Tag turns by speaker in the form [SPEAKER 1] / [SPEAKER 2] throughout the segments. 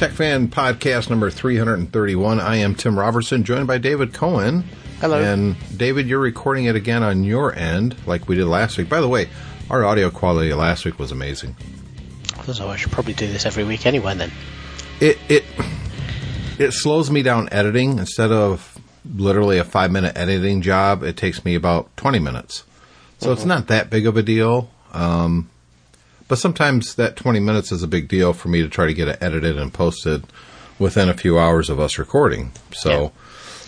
[SPEAKER 1] Tech Fan Podcast number 331. I am Tim Robertson, joined by David Cohen.
[SPEAKER 2] Hello.
[SPEAKER 1] And David, you're recording it again on your end, like we did last week. By the way, our audio quality last week was amazing.
[SPEAKER 2] So I should probably do this every week anyway. Then
[SPEAKER 1] It it it slows me down editing. Instead of literally a five minute editing job, it takes me about 20 minutes. So it's not that big of a deal. Um, but sometimes that 20 minutes is a big deal for me to try to get it edited and posted within a few hours of us recording. So,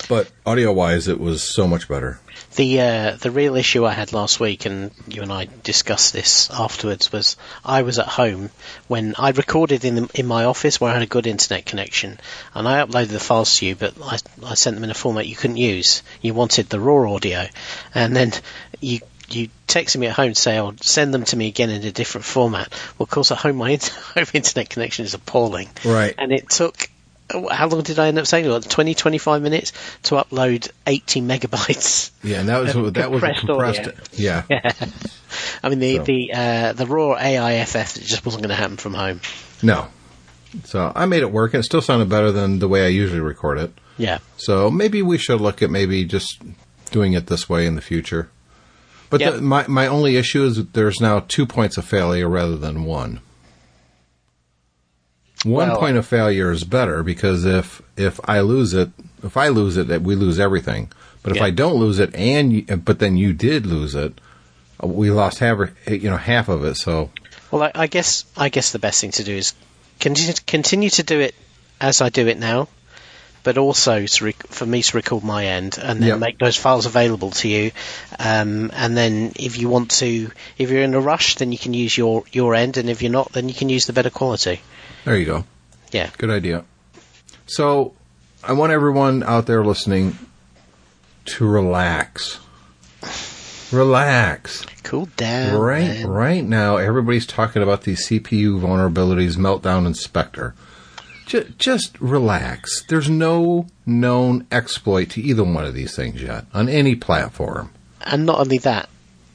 [SPEAKER 1] but audio wise, it was so much better.
[SPEAKER 2] the uh, the real issue I had last week, and you and I discussed this afterwards, was I was at home when I recorded in the, in my office where I had a good internet connection, and I uploaded the files to you, but I I sent them in a format you couldn't use. You wanted the raw audio, and then you. You texted me at home to say, "I'll send them to me again in a different format." Well, of course, at home my inter- home internet connection is appalling,
[SPEAKER 1] Right.
[SPEAKER 2] And it took how long did I end up saying? Like 20, 25 minutes to upload 80 megabytes.
[SPEAKER 1] Yeah, and that was
[SPEAKER 2] Uh,
[SPEAKER 1] that was
[SPEAKER 2] compressed audio.
[SPEAKER 1] Yeah,
[SPEAKER 2] I mean, the
[SPEAKER 1] So-
[SPEAKER 2] the uh, the raw AIFF it just wasn't going to happen from home.
[SPEAKER 1] no. So I made it work, and it still sounded better than the way I usually record it.
[SPEAKER 2] Yeah,
[SPEAKER 1] So maybe we should look at maybe just doing it this way in the future. But
[SPEAKER 2] Yep.
[SPEAKER 1] the, my my only issue is that there's now two points of failure rather than one. One
[SPEAKER 2] Well-
[SPEAKER 1] point of failure is better because if if I lose it, if I lose it, we lose everything. But if
[SPEAKER 2] Yeah.
[SPEAKER 1] I don't lose it, and you, but then you did lose it, uh, we lost half you know half of it. So
[SPEAKER 2] well, I, I guess I guess the best thing to do is continue continue to do it as I do it now, but also to rec- for me to record my end and then
[SPEAKER 1] Yep.
[SPEAKER 2] make those files available to you. Um, and then if you want to, if you're in a rush, then you can use your your end, and if you're not, then you can use the better quality.
[SPEAKER 1] there you go.
[SPEAKER 2] Yeah.
[SPEAKER 1] Good idea. So, I want everyone out there listening to relax. Relax.
[SPEAKER 2] Cool down.
[SPEAKER 1] Right,
[SPEAKER 2] man.
[SPEAKER 1] right now, everybody's talking about these CPU vulnerabilities, Meltdown and Spectre. Just, just relax. There's no known exploit to either one of these things yet on any platform.
[SPEAKER 2] and not only that,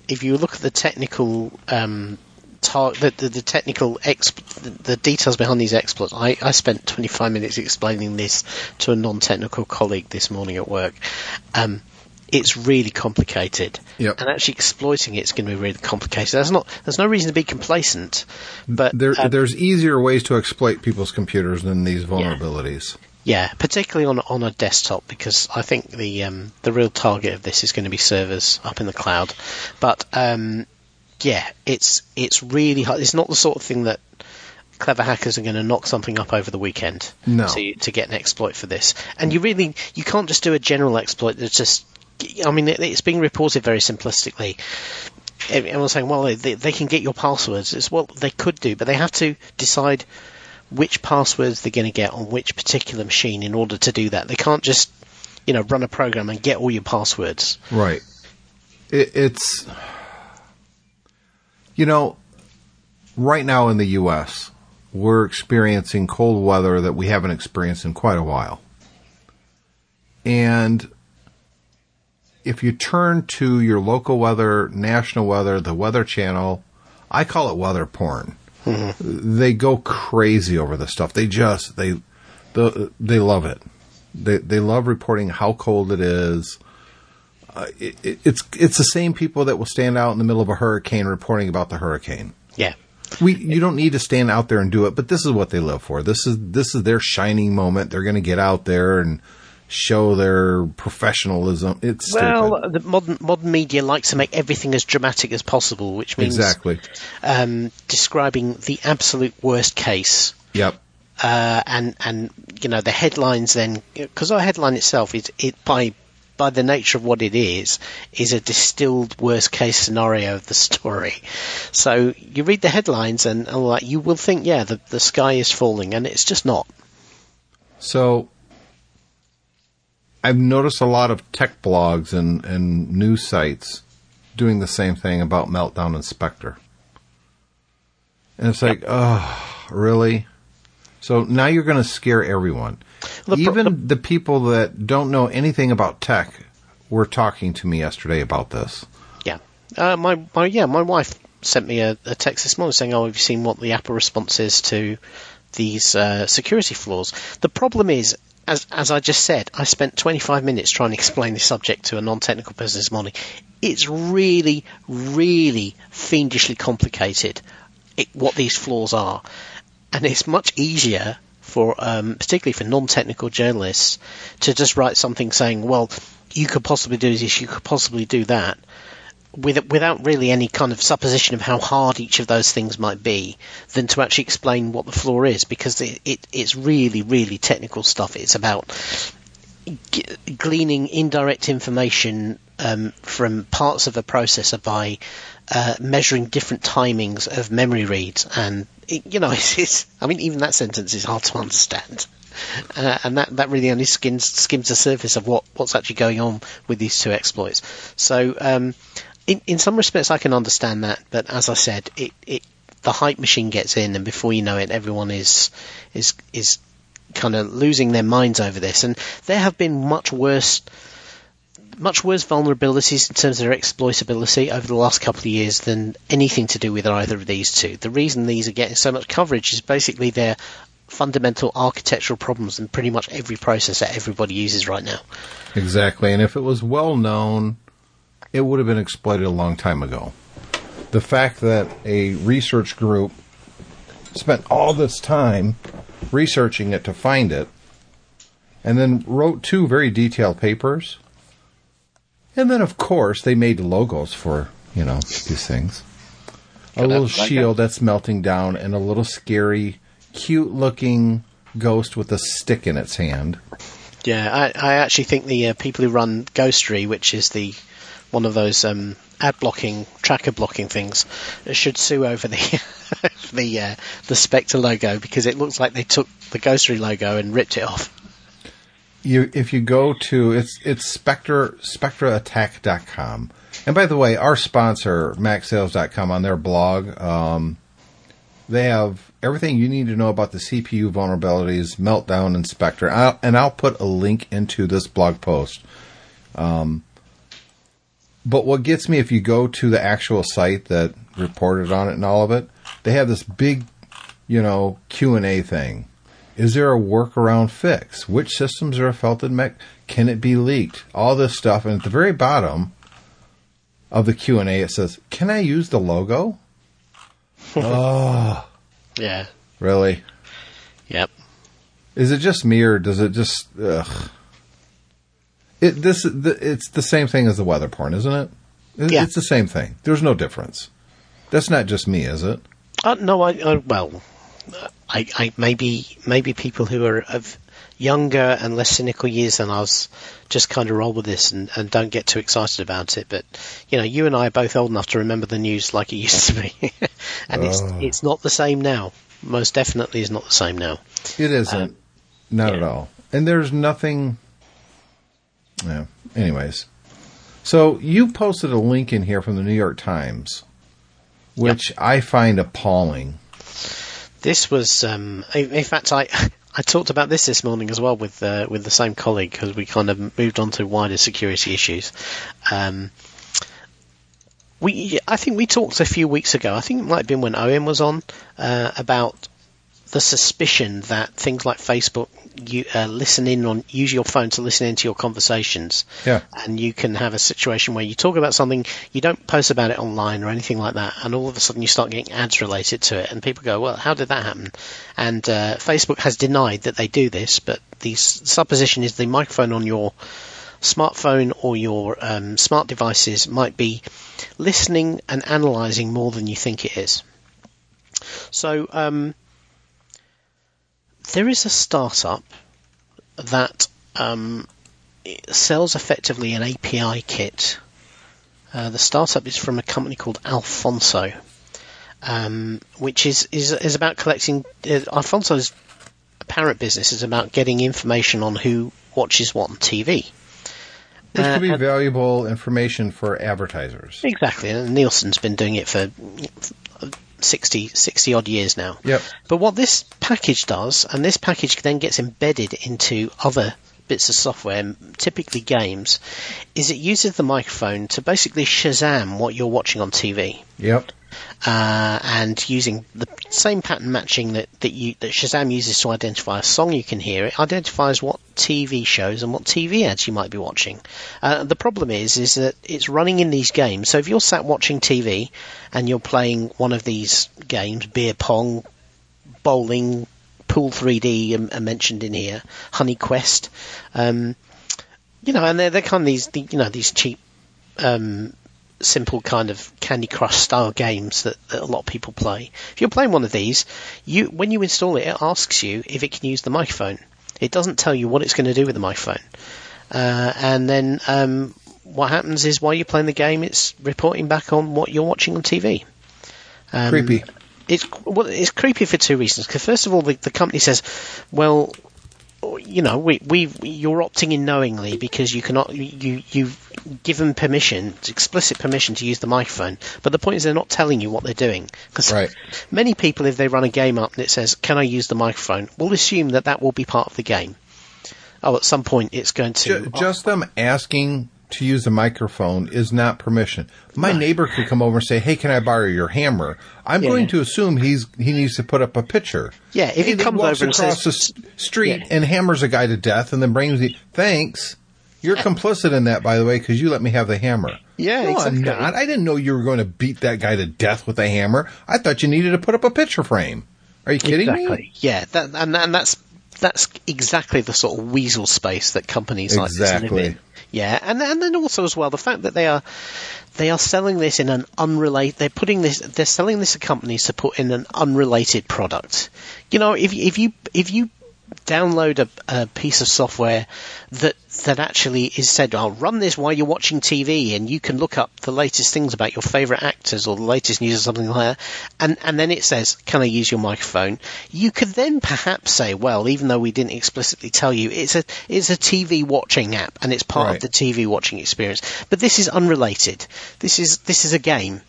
[SPEAKER 2] if you look at the technical um, tar- the, the, the technical exp- the, the details behind these exploits, I, I spent 25 minutes explaining this to a non-technical colleague this morning at work. Um, it's really complicated,
[SPEAKER 1] Yep.
[SPEAKER 2] and actually exploiting it's going to be really complicated. There's not there's no reason to be complacent, but
[SPEAKER 1] There,
[SPEAKER 2] um,
[SPEAKER 1] there's easier ways to exploit people's computers than these vulnerabilities.
[SPEAKER 2] Yeah, particularly on on a desktop because I think the um, the real target of this is going to be servers up in the cloud. But um, yeah, it's it's really hard. It's not the sort of thing that clever hackers are going to knock something up over the weekend
[SPEAKER 1] No.
[SPEAKER 2] to to get an exploit for this. And you really you can't just do a general exploit that's just. I mean, it, it's being reported very simplistically. Everyone's saying, well, they, they can get your passwords. It's well, they could do, but they have to decide which passwords they're going to get on which particular machine in order to do that. They can't just, you know, run a program and get all your passwords.
[SPEAKER 1] Right. It, it's, you know, right now in the U.S., we're experiencing cold weather that we haven't experienced in quite a while. And if you turn to your local weather, national weather, the Weather Channel, I call it weather porn. Mm-hmm. They go crazy over this stuff. They just they the, they love it. They they love reporting how cold it is uh, it, it- it's it's the same people that will stand out in the middle of a hurricane reporting about the hurricane.
[SPEAKER 2] Yeah.
[SPEAKER 1] We you don't need to stand out there and do it, but this is what they live for. This is this is their shining moment. They're going to get out there and show their professionalism. It's
[SPEAKER 2] Well,
[SPEAKER 1] stupid.
[SPEAKER 2] the modern modern media likes to make everything as dramatic as possible, which means
[SPEAKER 1] Exactly.
[SPEAKER 2] um, describing the absolute worst case.
[SPEAKER 1] Yep.
[SPEAKER 2] Uh, and and you know the headlines then because our headline itself is it by by the nature of what it is, is a distilled worst case scenario of the story. So you read the headlines and all that, you will think, yeah, the, the sky is falling, and it's just not.
[SPEAKER 1] So I've noticed a lot of tech blogs and, and news sites doing the same thing about Meltdown and Spectre. And it's like, oh, really? So now you're going to scare everyone.
[SPEAKER 2] The pro-
[SPEAKER 1] Even
[SPEAKER 2] the-
[SPEAKER 1] the people that don't know anything about tech were talking to me yesterday about this.
[SPEAKER 2] Yeah. Uh, my, my yeah, my wife sent me a, a text this morning saying, "Oh, have you seen what the Apple response is to these uh, security flaws?" The problem is, as as I just said, I spent 25 minutes trying to explain this subject to a non-technical person this morning. It's really, really fiendishly complicated. It, what these flaws are, and it's much easier for, um, particularly for non-technical journalists, to just write something saying, "Well, you could possibly do this, you could possibly do that." With, without really any kind of supposition of how hard each of those things might be, than to actually explain what the flaw is, because it, it, it's really, really technical stuff. It's about g- gleaning indirect information um, from parts of a processor by uh, measuring different timings of memory reads, and it, you know, it's, it's, I mean, even that sentence is hard to understand. Uh, and that, that really only skims skims the surface of what, what's actually going on with these two exploits. So, um, in, in some respects, I can understand that, but as I said, it, it the hype machine gets in, and before you know it, everyone is is is kind of losing their minds over this. And there have been much worse much worse vulnerabilities in terms of their exploitability over the last couple of years than anything to do with either of these two. The reason these are getting so much coverage is basically their fundamental architectural problems in pretty much every process that everybody uses right now.
[SPEAKER 1] Exactly. And if it was well known, it would have been exploited a long time ago. The fact that a research group spent all this time researching it to find it and then wrote two very detailed papers. And then, of course, they made logos for, you know, these things. A little
[SPEAKER 2] like
[SPEAKER 1] shield that's melting down and a little scary, cute looking ghost with a stick in its hand.
[SPEAKER 2] Yeah, I, I actually think the uh, people who run Ghostery, which is the one of those um, ad blocking, tracker blocking things, should sue over the the uh, the Spectre logo because it looks like they took the Ghostery logo and ripped it off.
[SPEAKER 1] you if you go to it's it's spectre spectreattack.com and by the way our sponsor macsales.com on their blog um, they have everything you need to know about the cpu vulnerabilities meltdown and spectre. I'll, and i'll put a link into this blog post. Um, but what gets me if you go to the actual site that reported on it and all of it they have this big you know q&a thing is there a workaround fix? Which systems are affected? Can it be leaked? All this stuff, and at the very bottom of the Q and A, it says, "Can I use the logo?" oh,
[SPEAKER 2] Yeah.
[SPEAKER 1] really?
[SPEAKER 2] Yep.
[SPEAKER 1] Is it just me, or does it just? Ugh. It this the, it's the same thing as the weather porn, isn't it? It-
[SPEAKER 2] Yeah.
[SPEAKER 1] It's the same thing. There's no difference. That's not just me, is it?
[SPEAKER 2] Uh, no, I, I well, I, I maybe maybe people who are of younger and less cynical years than us just kind of roll with this and, and don't get too excited about it. But you know, you and I are both old enough to remember the news like it used to be, and it's
[SPEAKER 1] Oh.
[SPEAKER 2] it's not the same now. Most definitely is not the same now.
[SPEAKER 1] It isn't.
[SPEAKER 2] Um,
[SPEAKER 1] Not
[SPEAKER 2] yeah.
[SPEAKER 1] at all. And there's nothing. Yeah. Anyways. So you posted a link in here from the New York Times, which I find appalling.
[SPEAKER 2] This was, um, in in fact, I I talked about this this morning as well with uh, with the same colleague because we kind of moved on to wider security issues. Um, we, I think we talked a few weeks ago. I think it might have been when Owen was on uh, about the suspicion that things like Facebook you uh, listen in on use your phone to listen into your conversations
[SPEAKER 1] Yeah.
[SPEAKER 2] and you can have a situation where you talk about something, you don't post about it online or anything like that, and all of a sudden you start getting ads related to it, and people go, "Well, how did that happen?" And uh, Facebook has denied that they do this, but the s- supposition is the microphone on your smartphone or your um, smart devices might be listening and analysing more than you think it is. So um, there is a startup that um, sells effectively an API kit. Uh, the startup is from a company called Alphonso, um, which is, is is about collecting. Uh, Alphonso's parrot business is about getting information on who watches what on TV.
[SPEAKER 1] Which
[SPEAKER 2] Uh,
[SPEAKER 1] could be
[SPEAKER 2] and-
[SPEAKER 1] valuable information for advertisers.
[SPEAKER 2] Exactly, and Nielsen's been doing it for 60, 60 odd years now.
[SPEAKER 1] Yep.
[SPEAKER 2] But what this package does, and this package then gets embedded into other bits of software, typically games, is it uses the microphone to basically Shazam what you're watching on TV.
[SPEAKER 1] Yep.
[SPEAKER 2] Uh, and using the same pattern matching that, that you that Shazam uses to identify a song you can hear, it identifies what TV shows and what TV ads you might be watching. Uh, the problem is is that it's running in these games. So if you're sat watching TV and you're playing one of these games, beer pong, bowling, pool 3D um, are mentioned in here, Honey Quest, um, you know, and they're they're kind of these the, you know these cheap um, simple kind of Candy Crush style games that, that a lot of people play. If you're playing one of these, you when you install it, it asks you if it can use the microphone. It doesn't tell you what it's going to do with the microphone. Uh, and then um, what happens is while you're playing the game, it's reporting back on what you're watching on TV. Um,
[SPEAKER 1] Creepy.
[SPEAKER 2] It's well, it's creepy for two reasons. Because first of all, the, the company says, "Well, you know, we we you're opting in knowingly because you cannot you you've given permission, explicit permission to use the microphone. But the point is, they're not telling you what they're doing. Because
[SPEAKER 1] Right.
[SPEAKER 2] many people, if they run a game up and it says, "Can I use the microphone?" will assume that that will be part of the game. Oh, at some point it's going to.
[SPEAKER 1] Ju- just them asking to use the microphone is not permission. My neighbor could come over and say, "Hey, can I borrow your hammer?" I'm
[SPEAKER 2] Yeah.
[SPEAKER 1] going to assume he's he needs to put up a picture.
[SPEAKER 2] Yeah, if he
[SPEAKER 1] And
[SPEAKER 2] comes
[SPEAKER 1] walks
[SPEAKER 2] over and
[SPEAKER 1] across
[SPEAKER 2] says-
[SPEAKER 1] the street
[SPEAKER 2] Yeah.
[SPEAKER 1] and hammers a guy to death, and then brings the thanks. You're complicit in that, by the way, because you let me have the hammer.
[SPEAKER 2] Yeah,
[SPEAKER 1] no,
[SPEAKER 2] exactly.
[SPEAKER 1] I'm not. I didn't know you were going to beat that guy to death with a hammer. I thought you needed to put up a picture frame. Are you kidding me?
[SPEAKER 2] exactly. Yeah, that, and and that's that's exactly the sort of weasel space that companies like this live
[SPEAKER 1] Exactly.
[SPEAKER 2] in. Yeah, and and then also as well the fact that they are they are selling this in an unrelated. They're putting this. They're selling this to companies to put in an unrelated product. You know, if if you if you download a, a piece of software that that actually is said, "I'll run this while you're watching TV," and you can look up the latest things about your favourite actors or the latest news or something like that, and and then it says, "Can I use your microphone?" You could then perhaps say, "Well, even though we didn't explicitly tell you, it's a it's a TV watching app, and it's part
[SPEAKER 1] Right.
[SPEAKER 2] of the TV watching experience." But this is unrelated. This is this is a game,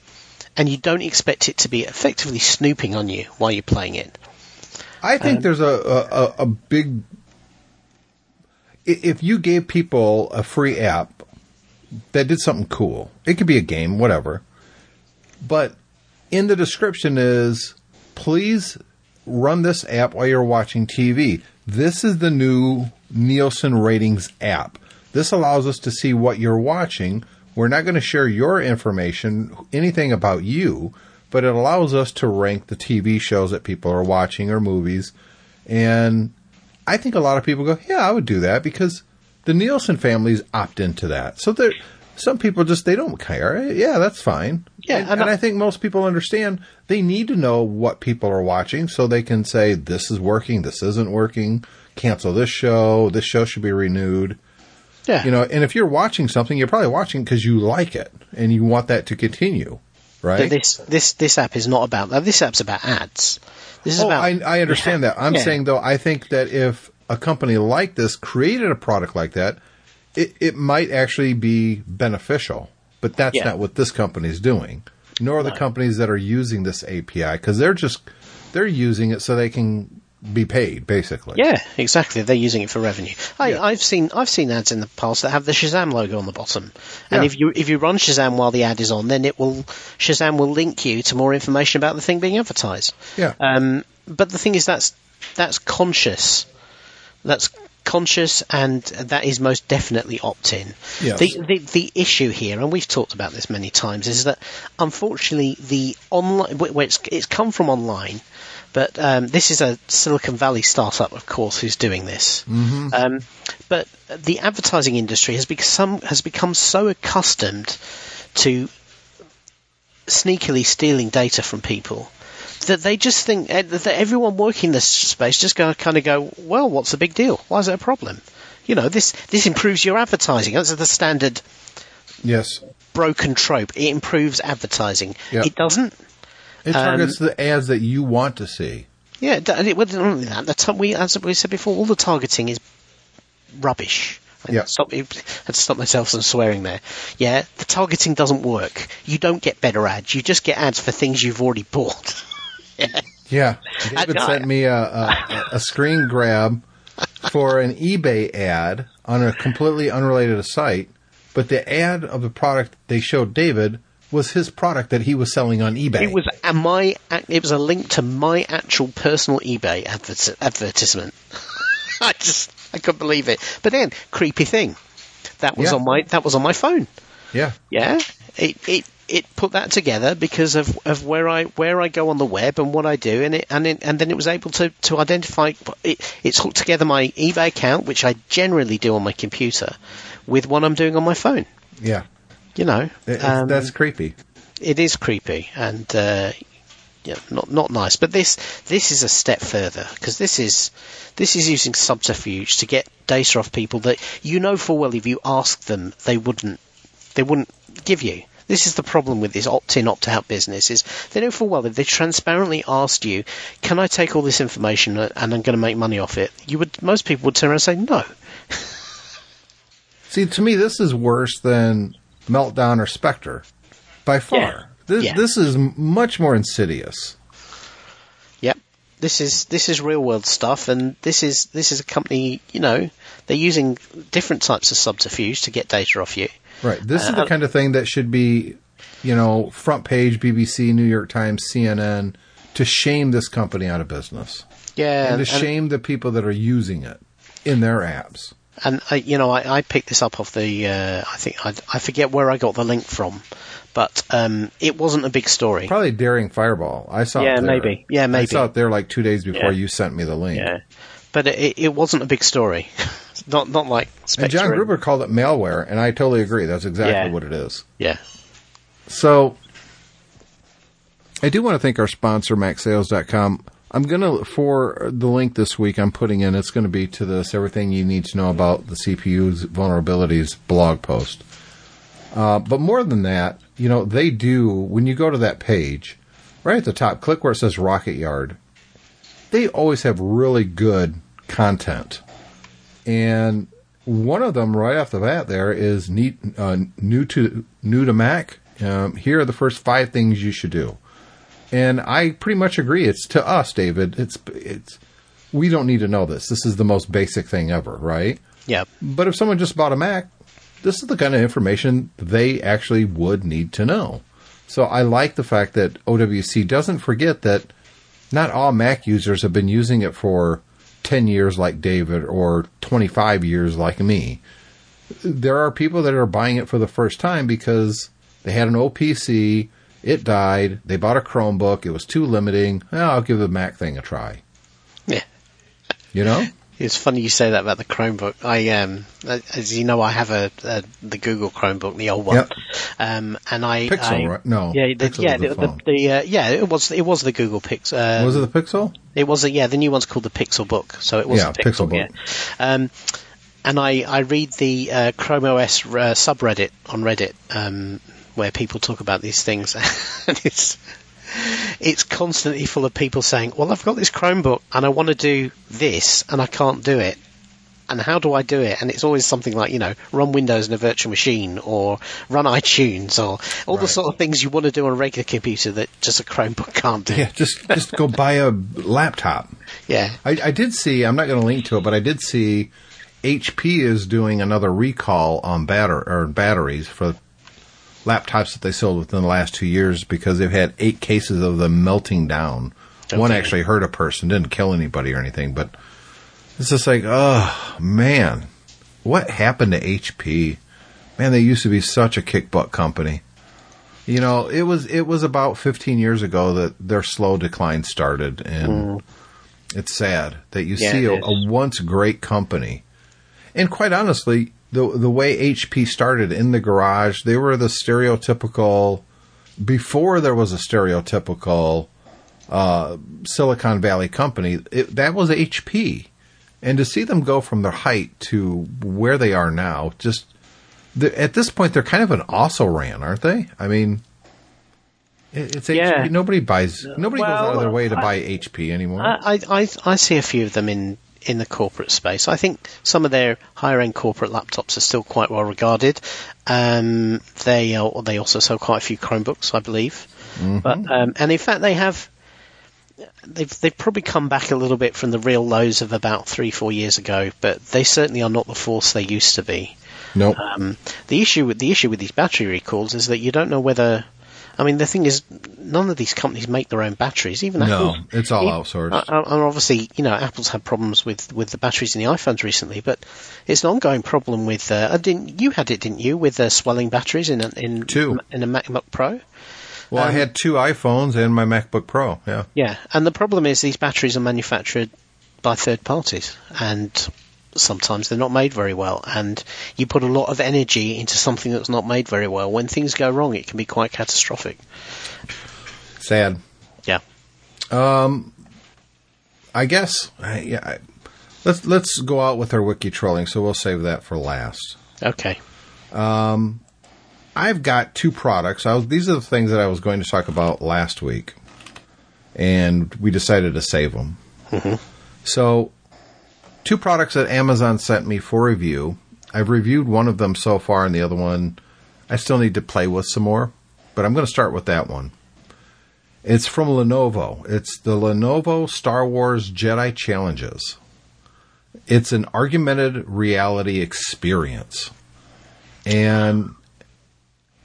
[SPEAKER 2] and you don't expect it to be effectively snooping on you while you're playing it.
[SPEAKER 1] I think there's a, a, a- a big. If you gave people a free app that did something cool, it could be a game, whatever. But in the description is, please run this app while you're watching TV. This is the new Nielsen ratings app. This allows us to see what you're watching. We're not going to share your information, anything about you, but it allows us to rank the TV shows that people are watching or movies. And I think a lot of people go, yeah, I would do that because the Nielsen families opt into that. So there, some people just they don't care. Yeah, that's fine.
[SPEAKER 2] Yeah,
[SPEAKER 1] and,
[SPEAKER 2] and
[SPEAKER 1] and
[SPEAKER 2] I-
[SPEAKER 1] I think most people understand they need to know what people are watching so they can say this is working, this isn't working. Cancel this show. This show should be renewed.
[SPEAKER 2] Yeah,
[SPEAKER 1] You know, and if you're watching something, you're probably watching because you like it and you want that to continue, right?
[SPEAKER 2] This this this app is not about that. This app's about ads. This is
[SPEAKER 1] Oh,
[SPEAKER 2] about.
[SPEAKER 1] I, I understand that. I'm
[SPEAKER 2] Yeah.
[SPEAKER 1] saying though, I think that if a company like this created a product like that, it, it might actually be beneficial. But that's
[SPEAKER 2] Yeah.
[SPEAKER 1] not what this company is doing, nor the companies that are using this API because they're just they're using it so they can be paid, basically.
[SPEAKER 2] Yeah, exactly. They're using it for revenue. I,
[SPEAKER 1] Yeah.
[SPEAKER 2] I've seen I've seen ads in the past that have the Shazam logo on the bottom, and
[SPEAKER 1] Yeah.
[SPEAKER 2] if you if you run Shazam while the ad is on, then it will Shazam will link you to more information about the thing being advertised.
[SPEAKER 1] Yeah.
[SPEAKER 2] Um, but the thing is, that's that's conscious. That's conscious, and that is most definitely opt-in.
[SPEAKER 1] Yes.
[SPEAKER 2] The, the the issue here, and we've talked about this many times, is that unfortunately the online, where it's, it's come from online, but um, this is a Silicon Valley startup, of course, who's doing this. Mm-hmm. Um, but the advertising industry has become has become so accustomed to sneakily stealing data from people that they just think eh, that everyone working in this space just going to kind of go, well, what's the big deal? Why is it a problem? You know, this this improves your advertising. That's the standard
[SPEAKER 1] Yes.
[SPEAKER 2] broken trope. It improves advertising.
[SPEAKER 1] Yeah.
[SPEAKER 2] It doesn't.
[SPEAKER 1] It
[SPEAKER 2] Um,
[SPEAKER 1] targets the ads that you want to see.
[SPEAKER 2] Yeah, and it wasn't only that. The t- we, as we said before, all the targeting is rubbish. I
[SPEAKER 1] Yeah.
[SPEAKER 2] Stop, I had to stop myself from swearing there. Yeah, the targeting doesn't work. You don't get better ads. You just get ads for things you've already bought. yeah.
[SPEAKER 1] Yeah, David
[SPEAKER 2] I-
[SPEAKER 1] sent me a, a, a screen grab for an eBay ad on a completely unrelated site, but the ad of the product they showed David was his product that he was selling on eBay.
[SPEAKER 2] It was a my. It was a link to my actual personal eBay advert, advertisement. I just I couldn't believe it. But then creepy thing. That was
[SPEAKER 1] Yeah.
[SPEAKER 2] on my that was on my phone.
[SPEAKER 1] yeah,
[SPEAKER 2] Yeah, it it it put that together because of, of where I where I go on the web and what I do, and it and it, and then it was able to to identify. It, it's hooked together my eBay account, which I generally do on my computer, with what I'm doing on my phone.
[SPEAKER 1] yeah.
[SPEAKER 2] You know,
[SPEAKER 1] It-
[SPEAKER 2] um,
[SPEAKER 1] that's creepy.
[SPEAKER 2] it is creepy and uh, yeah, not not nice. But this this is a step further because this is this is using subterfuge to get data off people that you know full well if you ask them they wouldn't they wouldn't give you. This is the problem with this opt-in, opt-out business is they know full well if they transparently asked you, "Can I take all this information and I'm going to make money off it?" You would most people would turn around and say no.
[SPEAKER 1] See, to me, this is worse than Meltdown or Spectre, by far.
[SPEAKER 2] Yeah.
[SPEAKER 1] This,
[SPEAKER 2] Yeah.
[SPEAKER 1] this is much more insidious.
[SPEAKER 2] Yep. This is this is real world stuff, and this is this is a company. You know, they're using different types of subterfuge to get data off you.
[SPEAKER 1] Right. This is the
[SPEAKER 2] Uh,
[SPEAKER 1] kind of thing that should be, you know, front page BBC, New York Times, CNN, to shame this company out of business
[SPEAKER 2] Yeah,
[SPEAKER 1] and to shame the people that are using it in their apps.
[SPEAKER 2] And I, you know, I, I picked this up off the. Uh, I think I, I forget where I got the link from, but um, it wasn't a big story.
[SPEAKER 1] Probably Daring Fireball. I saw
[SPEAKER 2] Yeah,
[SPEAKER 1] it there.
[SPEAKER 2] maybe. Yeah,
[SPEAKER 1] I
[SPEAKER 2] maybe.
[SPEAKER 1] saw it there like two days before
[SPEAKER 2] Yeah.
[SPEAKER 1] you sent me the link.
[SPEAKER 2] Yeah, but it, it wasn't a big story. not not like.
[SPEAKER 1] And John Gruber called it malware, and I totally agree. That's exactly
[SPEAKER 2] Yeah.
[SPEAKER 1] what it is.
[SPEAKER 2] Yeah.
[SPEAKER 1] So, I do want to thank our sponsor, MacSales.com. I'm going to, for the link this week I'm putting in, it's going to be to this Everything You Need to Know About the CPU's Vulnerabilities blog post. Uh, but more than that, you know, they do, when you go to that page, right at the top, click where it says Rocket Yard. They always have really good content. And one of them right off the bat there is neat, uh, new to new to Mac. Um, here are the first five things you should do, and I pretty much agree. It's to us, David. It's it's we don't need to know this. This is the most basic thing ever, right?
[SPEAKER 2] Yeah.
[SPEAKER 1] But if someone just bought a Mac, this is the kind of information they actually would need to know. So I like the fact that OWC doesn't forget that not all Mac users have been using it for 10 years like David or 25 years like me. There are people that are buying it for the first time because they had an old PC, it died, they bought a Chromebook, it was too limiting. Well, I'll give the Mac thing a try.
[SPEAKER 2] Yeah.
[SPEAKER 1] You know?
[SPEAKER 2] It's funny you say that about the Chromebook. I, um, as you know, I have a, a the Google Chromebook, the old one,
[SPEAKER 1] Yep.
[SPEAKER 2] um, and I
[SPEAKER 1] Pixel,
[SPEAKER 2] I-
[SPEAKER 1] right? No,
[SPEAKER 2] yeah, the, yeah,
[SPEAKER 1] the
[SPEAKER 2] the, the, the uh, yeah, it was it was the Google Pixel. Um,
[SPEAKER 1] Was it the Pixel?
[SPEAKER 2] It was a, yeah, the new one's called the Pixel Book, so it was
[SPEAKER 1] Yeah,
[SPEAKER 2] the Pixel,
[SPEAKER 1] Pixel
[SPEAKER 2] yeah.
[SPEAKER 1] Book.
[SPEAKER 2] Um, and I, I read the uh, Chrome OS uh, subreddit on Reddit um, where people talk about these things, and it's it's constantly full of people saying, "Well, I've got this Chromebook and I want to do this and I can't do it." And how do I do it? And it's always something like, you know, run Windows in a virtual machine or run iTunes or all the sort of things you want to do on a regular computer that just a Chromebook can't do.
[SPEAKER 1] Yeah, just just go buy a laptop.
[SPEAKER 2] Yeah.
[SPEAKER 1] I, I did see. I'm not going to link to it, but I did see HP is doing another recall on batter or batteries for laptops that they sold within the last two years because they've had eight cases of them melting down. One actually hurt a person, didn't kill anybody or anything, but it's just like, oh man, what happened to HP? Man, they used to be such a kick butt company. You know, it was it was about 15 years ago that their slow decline started, and hmm. it's sad that you
[SPEAKER 2] Yeah,
[SPEAKER 1] see a, a once great company. And quite honestly, the the way HP started in the garage, they were the stereotypical. Before there was a stereotypical uh, Silicon Valley company, it, that was HP. And to see them go from their height to where they are now, just at this point, they're kind of an also ran, aren't they? I mean, It- It's
[SPEAKER 2] Yeah.
[SPEAKER 1] HP. Nobody buys. Nobody goes out of their way to
[SPEAKER 2] I-
[SPEAKER 1] buy HP anymore.
[SPEAKER 2] I, I, I see a few of them in, in the corporate space. I think some of their higher end corporate laptops are still quite well regarded. Um, they are, they also sell quite a few Chromebooks, I believe. But um, and in fact, they have. They've they've probably come back a little bit from the real lows of about three four years ago, but they certainly are not the force they used to be.
[SPEAKER 1] nope.
[SPEAKER 2] Um, the issue with the issue with these battery recalls is that you don't know whether. I mean, the thing is, none of these companies make their own batteries. Even
[SPEAKER 1] No,
[SPEAKER 2] Apple,
[SPEAKER 1] it's all
[SPEAKER 2] even-
[SPEAKER 1] outsourced.
[SPEAKER 2] and obviously, you know, Apple's had problems with, with the batteries in the iPhones recently, but it's an ongoing problem with. Uh, uh, didn't you had it, didn't you, with uh, swelling batteries in a, in
[SPEAKER 1] Two.
[SPEAKER 2] in a MacBook Pro?
[SPEAKER 1] well, I
[SPEAKER 2] um,
[SPEAKER 1] had two iPhones and my MacBook Pro. Yeah.
[SPEAKER 2] Yeah, and the problem is these batteries are manufactured by third parties, and sometimes they're not made very well. And you put a lot of energy into something that's not made very well. When things go wrong, it can be quite catastrophic.
[SPEAKER 1] Sad.
[SPEAKER 2] Yeah.
[SPEAKER 1] um I guess. I, yeah. I, let's let's go out with our wiki trolling. So we'll save that for last.
[SPEAKER 2] Okay.
[SPEAKER 1] um I've got two products. I was, these are the things that I was going to talk about last week, and we decided to save them. So, two products that Amazon sent me for review. I've reviewed one of them so far, and the other one I still need to play with some more. But I'm going to start with that one. It's from Lenovo. It's the Lenovo Star Wars Jedi Challenges. It's an augmented reality experience. And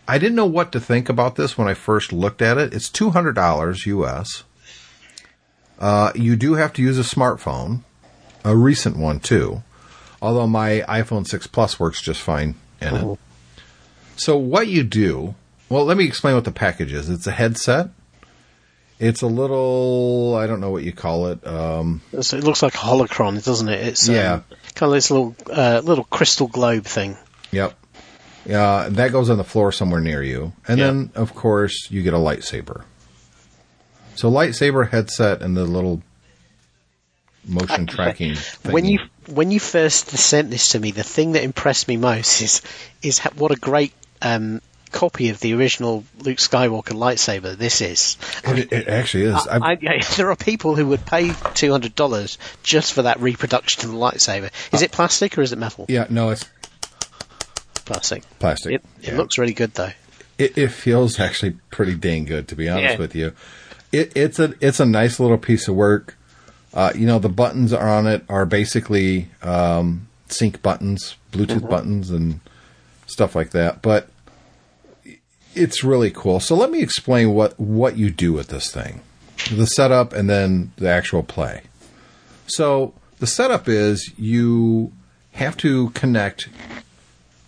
[SPEAKER 1] I didn't know what to think about this when I first looked at it. It's two hundred dollars US. Uh, you do have to use a smartphone, a recent one too. Although my iPhone six Plus works just fine in it. So what you do? Well, let me explain what the package is. It's a headset. It's a little, I don't know what you call it. Um,
[SPEAKER 2] So it looks like a holocron, doesn't it? It's um,
[SPEAKER 1] Yeah.
[SPEAKER 2] kind of this little uh, little crystal globe thing.
[SPEAKER 1] Yep. Yeah, that goes on the floor somewhere near you. And
[SPEAKER 2] Yeah.
[SPEAKER 1] then, of course, you get a lightsaber. So, lightsaber headset and the little motion tracking.
[SPEAKER 2] When you when you first sent this to me, the thing that impressed me most is is ha- what a great um, copy of the original Luke Skywalker lightsaber this is.
[SPEAKER 1] it, it actually is. I've-
[SPEAKER 2] I, I, there are people who would pay two hundred dollars just for that reproduction of the lightsaber. Is it plastic or is it metal?
[SPEAKER 1] yeah, no, it's
[SPEAKER 2] Plastic.
[SPEAKER 1] plastic.
[SPEAKER 2] It, it
[SPEAKER 1] Yeah.
[SPEAKER 2] looks really good though.
[SPEAKER 1] It, it feels actually pretty dang good, to be honest
[SPEAKER 2] Yeah.
[SPEAKER 1] with you. It, it's a it's a nice little piece of work. Uh, you know, the buttons are on it are basically um, sync buttons, Bluetooth buttons, and stuff like that. But it's really cool. So let me explain what what you do with this thing, the setup, and then the actual play. So the setup is you have to connect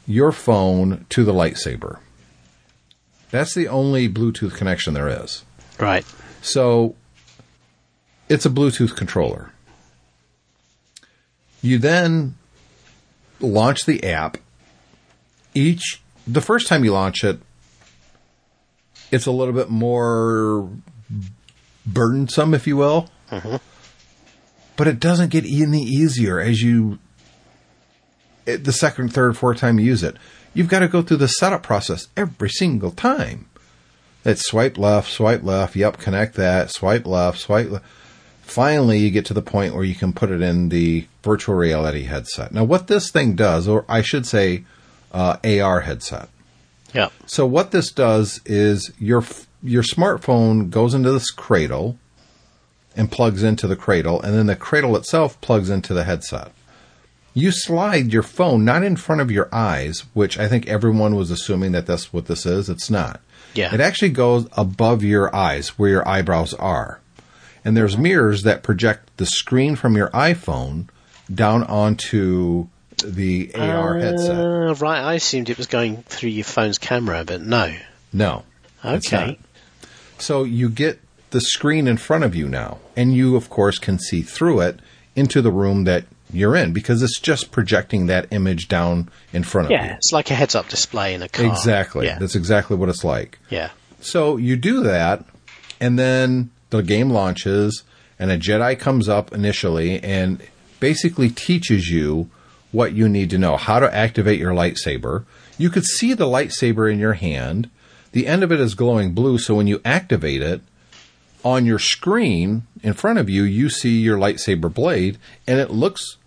[SPEAKER 1] your phone to the lightsaber. That's the only Bluetooth connection there is.
[SPEAKER 2] Right.
[SPEAKER 1] So it's a Bluetooth controller. You then launch the app. Each the first time you launch it, it's a little bit more burdensome, if you will. Mm-hmm. But it doesn't get any easier as you it, the second, third, fourth time you use it. You've got to go through the setup process every single time. It's swipe left, swipe left, yep, connect that, swipe left, swipe left. Finally, you get to the point where you can put it in the virtual reality headset. Now, what this thing does, or I should say, uh, AR headset.
[SPEAKER 2] Yeah.
[SPEAKER 1] So what this does is your your smartphone goes into this cradle and plugs into the cradle, and then the cradle itself plugs into the headset. You slide your phone not in front of your eyes, which I think everyone was assuming that that's what this is. It's not.
[SPEAKER 2] Yeah.
[SPEAKER 1] It actually goes above your eyes where your eyebrows are. And there's mirrors that project the screen from your iPhone down onto the AR headset.
[SPEAKER 2] Uh, right. I assumed it was going through your phone's camera, but no.
[SPEAKER 1] No.
[SPEAKER 2] Okay.
[SPEAKER 1] So you get the screen in front of you now, and you, of course, can see through it into the room that you're in because it's just projecting that image down in front of
[SPEAKER 2] Yeah,
[SPEAKER 1] you.
[SPEAKER 2] it's like a heads-up display in a car.
[SPEAKER 1] Exactly.
[SPEAKER 2] Yeah.
[SPEAKER 1] That's exactly what it's like.
[SPEAKER 2] yeah.
[SPEAKER 1] So you do that, and then the game launches, and a Jedi comes up initially and basically teaches you what you need to know how to activate your lightsaber. You could see the lightsaber in your hand. the end of it is glowing blue. So when you activate it on your screen in front of you, you see your lightsaber blade and it looks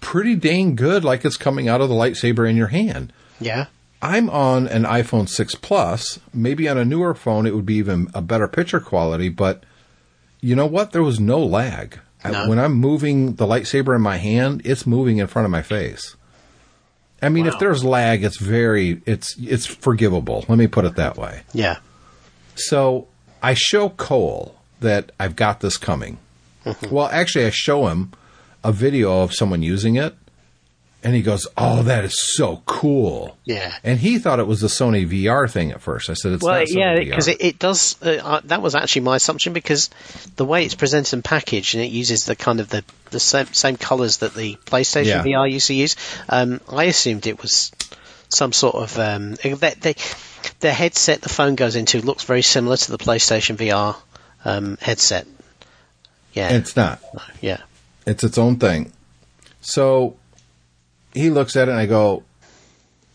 [SPEAKER 1] pretty dang good like it's coming out of the lightsaber in your hand.
[SPEAKER 2] Yeah.
[SPEAKER 1] I'm on an iPhone 6 Plus. Maybe on a newer phone it would be even a better picture quality, but you know what? There was no lag. I- when I'm moving the lightsaber in my hand, it's moving in front of my face. I mean, if there's lag, it's very it's it's forgivable. Let me put it that way.
[SPEAKER 2] Yeah.
[SPEAKER 1] So I show Cole that I've got this coming. Mm-hmm. well, actually, I show him a video of someone using it, and he goes, "Oh, that is so cool!"
[SPEAKER 2] Yeah.
[SPEAKER 1] And he thought it was the Sony VR thing at first. I said, "It's
[SPEAKER 2] Well,
[SPEAKER 1] not Sony
[SPEAKER 2] yeah, because it, it does. Uh, uh, that was actually my assumption because the way it's presented and packaged, and it uses the kind of the the same same colours that the PlayStation
[SPEAKER 1] Yeah.
[SPEAKER 2] VR used to use. Um, I assumed it was some sort of um, they, they, the headset the phone goes into looks very similar to the PlayStation VR um, headset. Yeah,
[SPEAKER 1] it's not.
[SPEAKER 2] yeah,
[SPEAKER 1] It's its own thing. So he looks at it, and I go,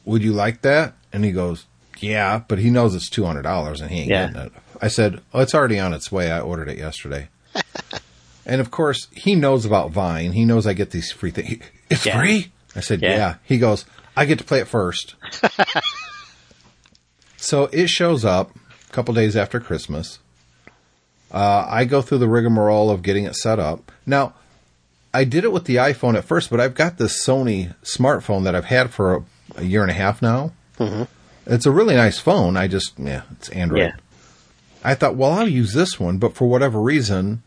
[SPEAKER 1] "Would you like that?" And he goes, "Yeah," but he knows it's two hundred dollars, and he ain't
[SPEAKER 2] Yeah.
[SPEAKER 1] getting it. I said, "Oh, it's already on its way. I ordered it yesterday." and of course, he knows about Vine. He knows I get these free things. It's
[SPEAKER 2] Yeah.
[SPEAKER 1] free. I said,
[SPEAKER 2] Yeah.
[SPEAKER 1] "Yeah." He goes, "I get to play it first. so it shows up a couple days after Christmas. Uh, I go through the rigmarole of getting it set up. Now, I did it with the iPhone at first, but I've got this Sony smartphone that I've had for a, a year and a half now. Mm-hmm. It's a really nice phone. I just, yeah, it's Android.
[SPEAKER 2] yeah,
[SPEAKER 1] I thought, well, I'll use this one, but for whatever reason,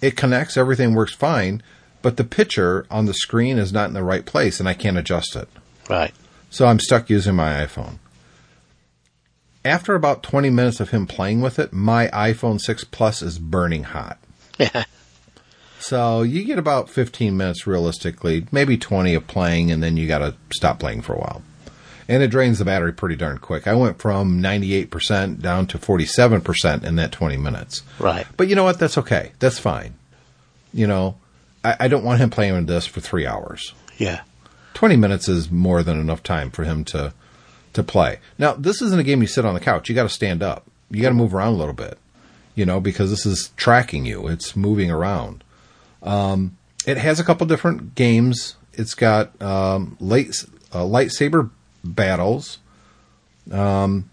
[SPEAKER 1] it connects, everything works fine, but the picture on the screen is not in the right place and I can't adjust it.
[SPEAKER 2] right.
[SPEAKER 1] So I'm stuck using my iPhone. After about 20 minutes of him playing with it, my iPhone 6 Plus is burning hot. So you get about 15 minutes realistically, maybe 20 of playing, and then you got to stop playing for a while. And it drains the battery pretty darn quick. I went from 98% down to 47% in that 20 minutes.
[SPEAKER 2] right.
[SPEAKER 1] But you know what? That's okay. That's fine. You know, I, I don't want him playing with this for three hours.
[SPEAKER 2] Yeah,
[SPEAKER 1] 20 minutes is more than enough time for him to to play. Now, this isn't a game you sit on the couch. You got to stand up. You got to move around a little bit. You know, because this is tracking you. It's moving around. Um, it has a couple different games. It's got um, light, uh, lightsaber battles. Um,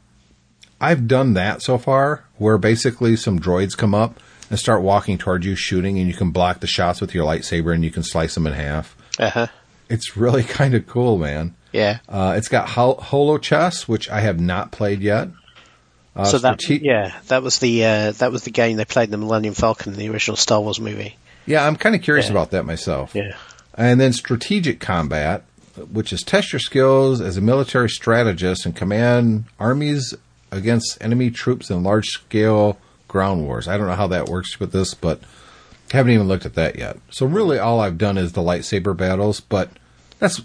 [SPEAKER 1] I've done that so far, where basically some droids come up and start walking towards you, shooting, and you can block the shots with your lightsaber, and you can slice them in half.
[SPEAKER 2] uh huh.
[SPEAKER 1] It's really kind of cool, man.
[SPEAKER 2] Yeah.
[SPEAKER 1] Uh, it's got hol- Holo Chess, which I have not played yet. Uh,
[SPEAKER 2] so that
[SPEAKER 1] strate-
[SPEAKER 2] yeah, that was the uh, that was the game they played in the Millennium Falcon, the original Star Wars movie.
[SPEAKER 1] Yeah, I'm kind of curious
[SPEAKER 2] Yeah.
[SPEAKER 1] about that myself.
[SPEAKER 2] Yeah.
[SPEAKER 1] And then strategic combat, which is test your skills as a military strategist and command armies against enemy troops in large scale ground wars. I don't know how that works with this, but haven't even looked at that yet. So really, all I've done is the lightsaber battles, but that's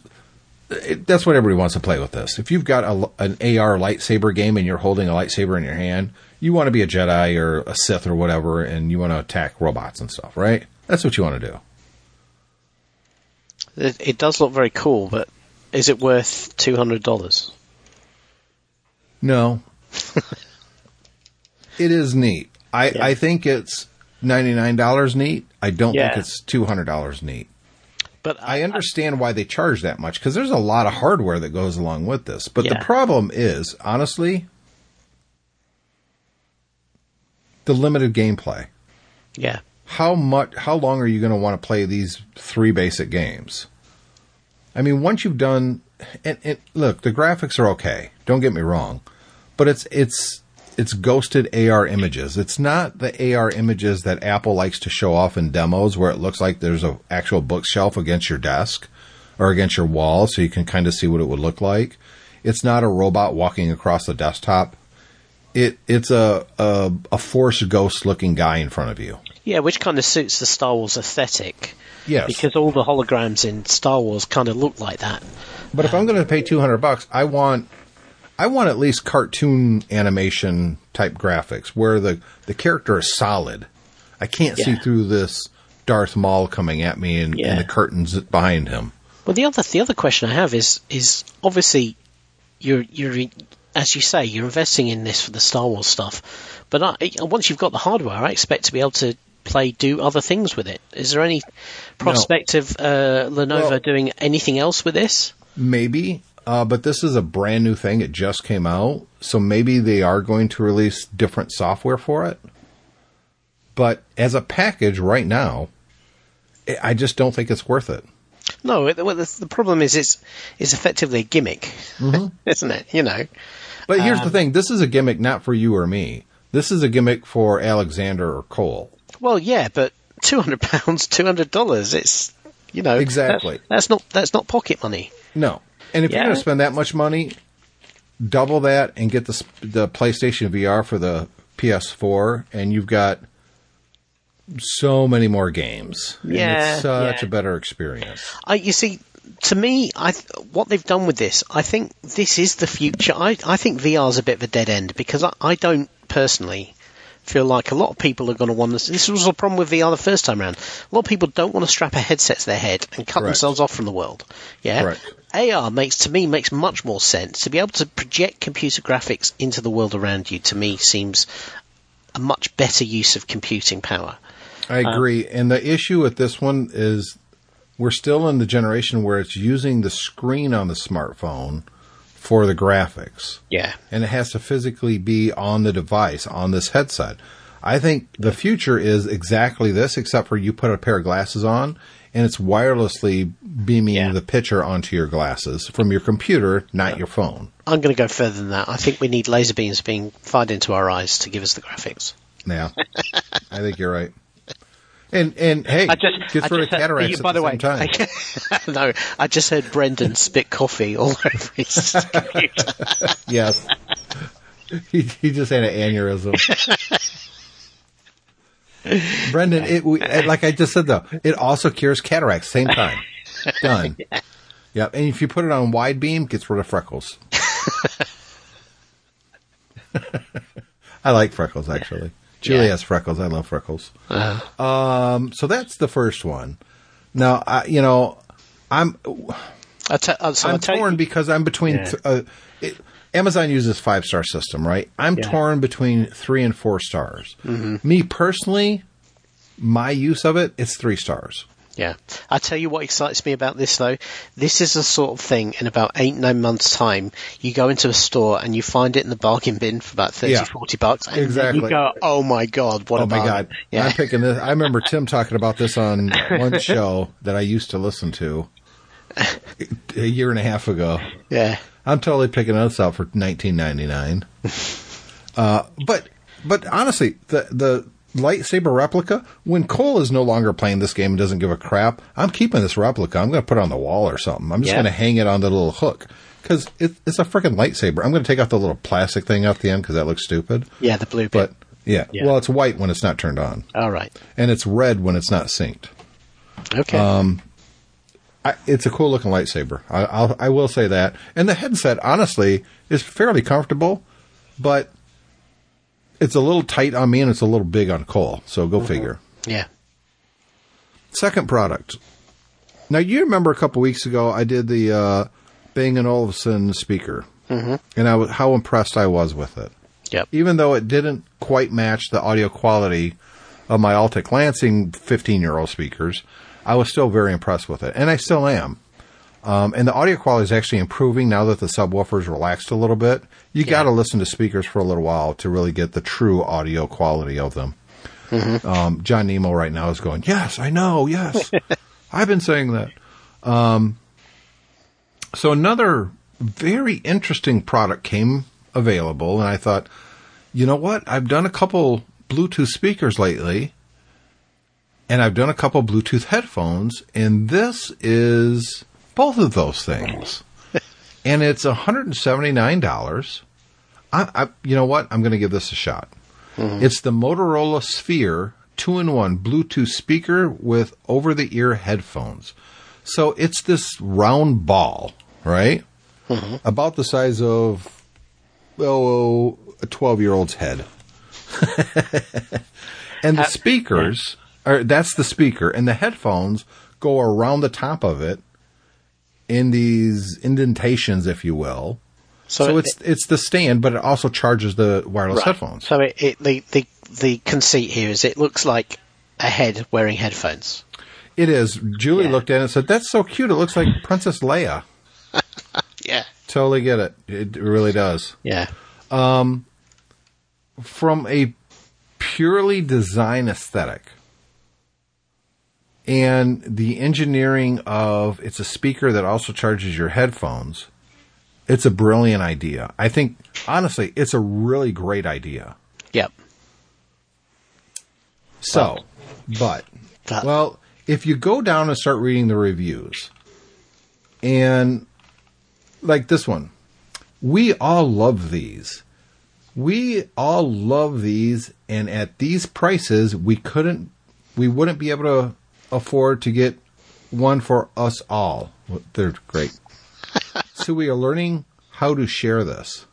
[SPEAKER 1] it, that's what everybody wants to play with this. If you've got a, an AR lightsaber game and you're holding a lightsaber in your hand, you want to be a Jedi or a Sith or whatever, and you want to attack robots and stuff, right? That's what you want to do.
[SPEAKER 2] It, it does look very cool, but is it worth two hundred dollars?
[SPEAKER 1] No. it is neat. I,
[SPEAKER 2] Yeah.
[SPEAKER 1] I think it's $99 neat. I don't
[SPEAKER 2] Yeah.
[SPEAKER 1] think it's $200 neat.
[SPEAKER 2] But
[SPEAKER 1] I understand why they charge that much because there's a lot of hardware that goes along with this. But
[SPEAKER 2] Yeah.
[SPEAKER 1] the problem is, honestly, the limited gameplay.
[SPEAKER 2] yeah,
[SPEAKER 1] How much? How long are you going to want to play these three basic games? I mean, once you've done, and, and look, the graphics are okay. Don't get me wrong, but it's it's it's ghosted AR images. It's not the AR images that Apple likes to show off in demos, where it looks like there's an actual bookshelf against your desk or against your wall, so you can kind of see what it would look like. It's not a robot walking across the desktop. It it's a a, a force ghost looking guy in front of you.
[SPEAKER 2] Yeah, which kind of suits the Star Wars aesthetic
[SPEAKER 1] Yes,
[SPEAKER 2] because all the holograms in Star Wars kind of look like that.
[SPEAKER 1] But if I'm going to pay 200 bucks, I want I want at least cartoon animation type graphics where the the character is solid. I can't see through this Darth Maul coming at me and,
[SPEAKER 2] Yeah.
[SPEAKER 1] and the curtains behind him.
[SPEAKER 2] Well, the other the other question I have is is obviously you're you're as you say, you're investing in this for the Star Wars stuff. But I, once you've got the hardware, I expect to be able to play, do other things with it. Is there any prospect of uh, Lenovo
[SPEAKER 1] Well-
[SPEAKER 2] doing anything else with this?
[SPEAKER 1] Maybe, uh, but this is a brand new thing. It just came out, so maybe they are going to release different software for it. But as a package right now, I- just don't think it's worth it.
[SPEAKER 2] No, it, well, the, the problem is it's it's effectively a gimmick, isn't it? You know,
[SPEAKER 1] But here's
[SPEAKER 2] Um,
[SPEAKER 1] the thing: this is a gimmick not for you or me. This is a gimmick for Alexander or Cole.
[SPEAKER 2] Well, yeah, but two hundred pounds, two hundred dollars. It's you know
[SPEAKER 1] Exactly.
[SPEAKER 2] That's, that's not that's not pocket money.
[SPEAKER 1] No, and if you're going to spend that much money, double that and get the the PlayStation VR for the PS4, and you've got so many more games. And
[SPEAKER 2] Yeah,
[SPEAKER 1] it's such
[SPEAKER 2] yeah.
[SPEAKER 1] a better experience.
[SPEAKER 2] I, you see, to me, I th- what they've done with this, I think this is the future. I, I think VR is a bit of a dead end because I, I don't personally feel like a lot of people are going to want this. This was a problem with VR the first time around. A lot of people don't want to strap a headset to their head and cut
[SPEAKER 1] Correct.
[SPEAKER 2] themselves off from the world. Yeah.
[SPEAKER 1] Correct.
[SPEAKER 2] AR makes to me makes much more sense to be able to project computer graphics into the world around you. To me, seems a much better use of computing power.
[SPEAKER 1] I um, agree. and the issue with this one is we're still in the generation where it's using the screen on the smartphone for the graphics.
[SPEAKER 2] Yeah.
[SPEAKER 1] and it has to physically be on the device on this headset. I think the future is exactly this, except for you put a pair of glasses on and it's wirelessly beaming
[SPEAKER 2] Yeah.
[SPEAKER 1] the picture onto your glasses from your computer, not your phone.
[SPEAKER 2] I'm going to go further than that. I think we need laser beams being fired into our eyes to give us the graphics.
[SPEAKER 1] Yeah, I think you're right. And and hey,
[SPEAKER 2] I just,
[SPEAKER 1] gets
[SPEAKER 2] I
[SPEAKER 1] rid of cataracts
[SPEAKER 2] by
[SPEAKER 1] at the,
[SPEAKER 2] the,
[SPEAKER 1] same
[SPEAKER 2] way,
[SPEAKER 1] time.
[SPEAKER 2] no, I just heard Brendan spit coffee all over his computer.
[SPEAKER 1] yes, he, he just had an aneurysm. Brendan, it, we, like I just said though, it also cures cataracts same time. Done. Yep, and if you put it on wide beam, gets rid of freckles. I like freckles actually. Julie
[SPEAKER 2] Yeah.
[SPEAKER 1] has freckles. I love freckles. Um, so that's the first one. Now, I, you know, I'm
[SPEAKER 2] I te- uh, so I
[SPEAKER 1] I'm
[SPEAKER 2] tell you-
[SPEAKER 1] torn because I'm between.
[SPEAKER 2] Yeah.
[SPEAKER 1] Th- uh, it, Amazon uses five star system, right? I'm
[SPEAKER 2] Yeah.
[SPEAKER 1] torn between three and four stars.
[SPEAKER 2] Mm-hmm.
[SPEAKER 1] Me personally, my use of it, it's three stars.
[SPEAKER 2] Yeah. I tell you what excites me about this though. This is the sort of thing in about eight, nine months time, you go into a store and you find it in the bargain bin for about 30,
[SPEAKER 1] Yeah.
[SPEAKER 2] 40 bucks. And
[SPEAKER 1] Exactly.
[SPEAKER 2] you go, oh my god, what
[SPEAKER 1] Oh
[SPEAKER 2] a
[SPEAKER 1] my
[SPEAKER 2] bargain.
[SPEAKER 1] god!
[SPEAKER 2] Yeah.
[SPEAKER 1] I'm picking this. I remember Tim talking about this on one show that I used to listen to a year and a half ago.
[SPEAKER 2] yeah.
[SPEAKER 1] I'm totally picking this up for 1999. uh, but but honestly, the the lightsaber replica. When Cole is no longer playing this game and doesn't give a crap, I'm keeping this replica. I'm going to put it on the wall or something. I'm just
[SPEAKER 2] Yeah.
[SPEAKER 1] going to hang it on the little hook because it, it's a freaking lightsaber. I'm going to take out the little plastic thing off the end because that looks stupid.
[SPEAKER 2] Yeah, the blue
[SPEAKER 1] But yeah,
[SPEAKER 2] Yeah.
[SPEAKER 1] well, it's white when it's not turned on,
[SPEAKER 2] All right.
[SPEAKER 1] and it's red when it's not synced.
[SPEAKER 2] Okay.
[SPEAKER 1] Um, I, it's a cool looking lightsaber. I, I'll, I will say that. And the headset, honestly, is fairly comfortable, but it's a little tight on me and it's a little big on Cole. So go figure.
[SPEAKER 2] yeah.
[SPEAKER 1] Second product. Now you remember a couple weeks ago I did the uh, Bang and Olufsen speaker, mm-hmm. and I was how impressed I was with it.
[SPEAKER 2] Yep.
[SPEAKER 1] Even though it didn't quite match the audio quality of my Altec Lansing 15 year old speakers, I was still very impressed with it, and I still am. Um, and the audio quality is actually improving now that the subwoofers relaxed a little bit. You got to listen to speakers for a little while to really get the true audio quality of them. Um, John Nemo right now is going, yes, I know, yes. I've been saying that. Um, so another very interesting product came available, and I thought, you know what? I've done a couple Bluetooth speakers lately, and I've done a couple Bluetooth headphones, and this is both of those things. and it's $179. I, I, you know what? I'm going to give this a shot. Mm-hmm. It's the Motorola Sphere two in one Bluetooth speaker with over the ear headphones. So it's this round ball, right? Mm-hmm. About the size of, oh, a 12 year old's head. and the speakers, or that's the speaker, and the headphones go around the top of it in these indentations, if you will.
[SPEAKER 2] So
[SPEAKER 1] So,
[SPEAKER 2] it-
[SPEAKER 1] it's it's the stand, but it also charges the wireless
[SPEAKER 2] Right.
[SPEAKER 1] headphones.
[SPEAKER 2] So it, it the, the the conceit here is it looks like a head wearing headphones.
[SPEAKER 1] It is. Julie
[SPEAKER 2] Yeah.
[SPEAKER 1] looked at it and said, "That's so cute. It looks like Princess Leia."
[SPEAKER 2] Yeah.
[SPEAKER 1] Totally get it. It really does.
[SPEAKER 2] Yeah.
[SPEAKER 1] Um, From a purely design aesthetic and the engineering of it's a speaker that also charges your headphones. It's a brilliant idea. I think honestly, it's a really great idea.
[SPEAKER 2] Yep.
[SPEAKER 1] So, but, well, if you go down and start reading the reviews, and like this one, we all love these. We all love these, and at these prices, we couldn't, we wouldn't be able to afford to get one for us all. They're great. so we are learning how to share this.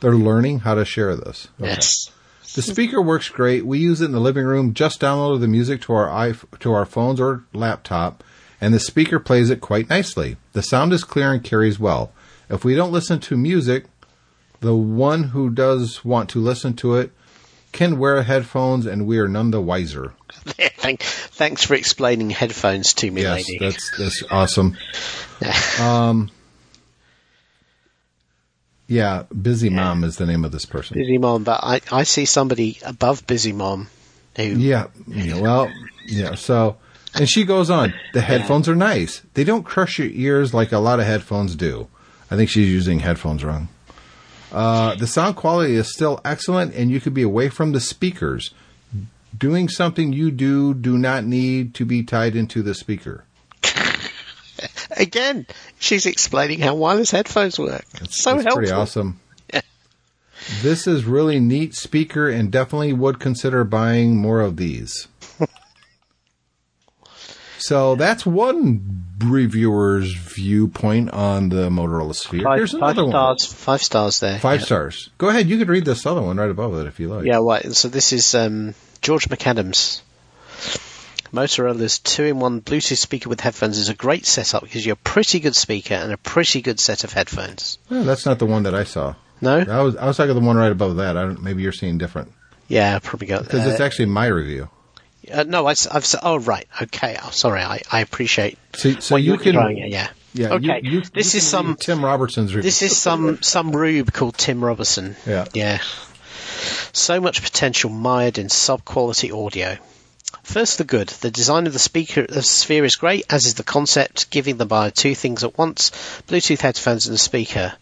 [SPEAKER 1] They're learning how to share this. Okay.
[SPEAKER 2] Yes.
[SPEAKER 1] The speaker works great. We use it in the living room. Just downloaded the music to our iP- to our phones or laptop, and the speaker plays it quite nicely. The sound is clear and carries well. If we don't listen to music, the one who does want to listen to it can wear headphones, and we are none the wiser.
[SPEAKER 2] Thank, thanks for explaining headphones to me,
[SPEAKER 1] Yes,
[SPEAKER 2] lady.
[SPEAKER 1] that's that's awesome. Um, yeah, busy mom is the name of this person.
[SPEAKER 2] Busy Mom, but I, I see somebody above Busy Mom who
[SPEAKER 1] Yeah, yeah, well, yeah. So, and she goes on. The headphones are nice. They don't crush your ears like a lot of headphones do. I think she's using headphones wrong. Uh, the sound quality is still excellent, and you could be away from the speakers. Doing something you do do not need to be tied into the speaker.
[SPEAKER 2] again she's explaining how wireless headphones work. It's so
[SPEAKER 1] It's
[SPEAKER 2] helpful.
[SPEAKER 1] pretty awesome. This is really neat speaker, and definitely would consider buying more of these. so that's one reviewer's viewpoint on the Motorola Sphere.
[SPEAKER 2] Five,
[SPEAKER 1] Here's
[SPEAKER 2] five
[SPEAKER 1] another
[SPEAKER 2] stars. Five stars there.
[SPEAKER 1] Five
[SPEAKER 2] yeah.
[SPEAKER 1] stars. Go ahead. You could read this other one right above it if you like.
[SPEAKER 2] Yeah, right. So this is um, George McAdams. Motorola's two-in-one Bluetooth speaker with headphones is a great setup because you're a pretty good speaker and a pretty good set of headphones.
[SPEAKER 1] That's not the one that I saw.
[SPEAKER 2] No?
[SPEAKER 1] I was I was talking the one right above that. I don't, maybe you're seeing different
[SPEAKER 2] Yeah, I probably got
[SPEAKER 1] because it's
[SPEAKER 2] uh,
[SPEAKER 1] actually my review.
[SPEAKER 2] uh, no, I, have Oh, right. Okay. Oh, sorry. I, I appreciate.
[SPEAKER 1] So, so you can
[SPEAKER 2] it, yeah.
[SPEAKER 1] yeah.
[SPEAKER 2] Okay.
[SPEAKER 1] You, you,
[SPEAKER 2] this
[SPEAKER 1] you
[SPEAKER 2] is some.
[SPEAKER 1] Tim Robertson's review.
[SPEAKER 2] This is some some rube called Tim Robertson.
[SPEAKER 1] Yeah.
[SPEAKER 2] Yeah. So much potential mired in sub-quality audio. First, the good. The design of the speaker, the sphere is great, as is the concept, giving the buyer two things at once: Bluetooth headphones and a speaker.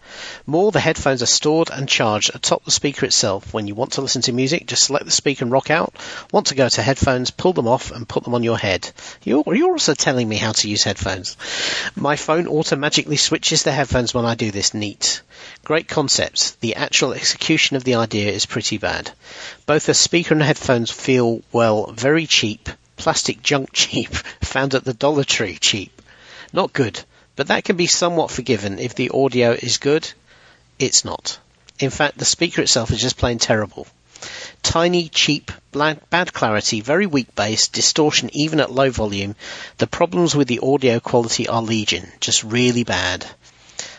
[SPEAKER 2] More, the headphones are stored and charged atop the speaker itself. When you want to listen to music, just select the speaker and rock out. Want to go to headphones, pull them off and put them on your head. You're, you're also telling me how to use headphones. My phone automatically switches the headphones when I do this. Neat. Great concept. The actual execution of the idea is pretty bad. Both the speaker and headphones feel, well, very cheap. Plastic junk cheap. Found at the Dollar Tree cheap. Not good, but that can be somewhat forgiven if the audio is good. It's not. In fact, the speaker itself is just plain terrible. Tiny, cheap, bad clarity, very weak bass, distortion even at low volume. The problems with the audio quality are legion, just really bad.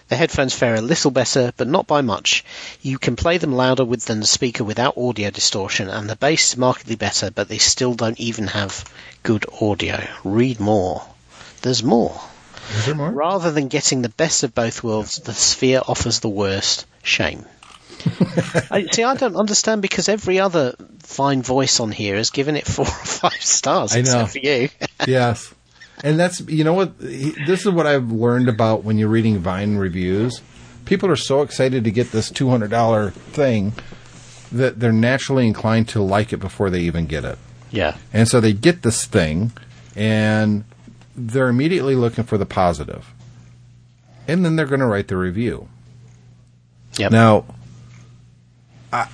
[SPEAKER 2] The headphones fare a little better, but not by much. You can play them louder with than the speaker without audio distortion, and the bass is markedly better, but they still don't even have good audio. Read more. There's more.
[SPEAKER 1] Is there more?
[SPEAKER 2] Rather than getting the best of both worlds, the Sphere offers the worst. Shame. I, see, I don't understand because every other Vine voice on here has given it four or five stars,
[SPEAKER 1] I know.
[SPEAKER 2] except for you.
[SPEAKER 1] yes. And that's, you know what, he- this is what I've learned about when you're reading Vine reviews. People are so excited to get this $200 thing that they're naturally inclined to like it before they even get it.
[SPEAKER 2] yeah.
[SPEAKER 1] And so they get this thing and they're immediately looking for the positive. And then they're going to write the review.
[SPEAKER 2] Yep.
[SPEAKER 1] Now, I,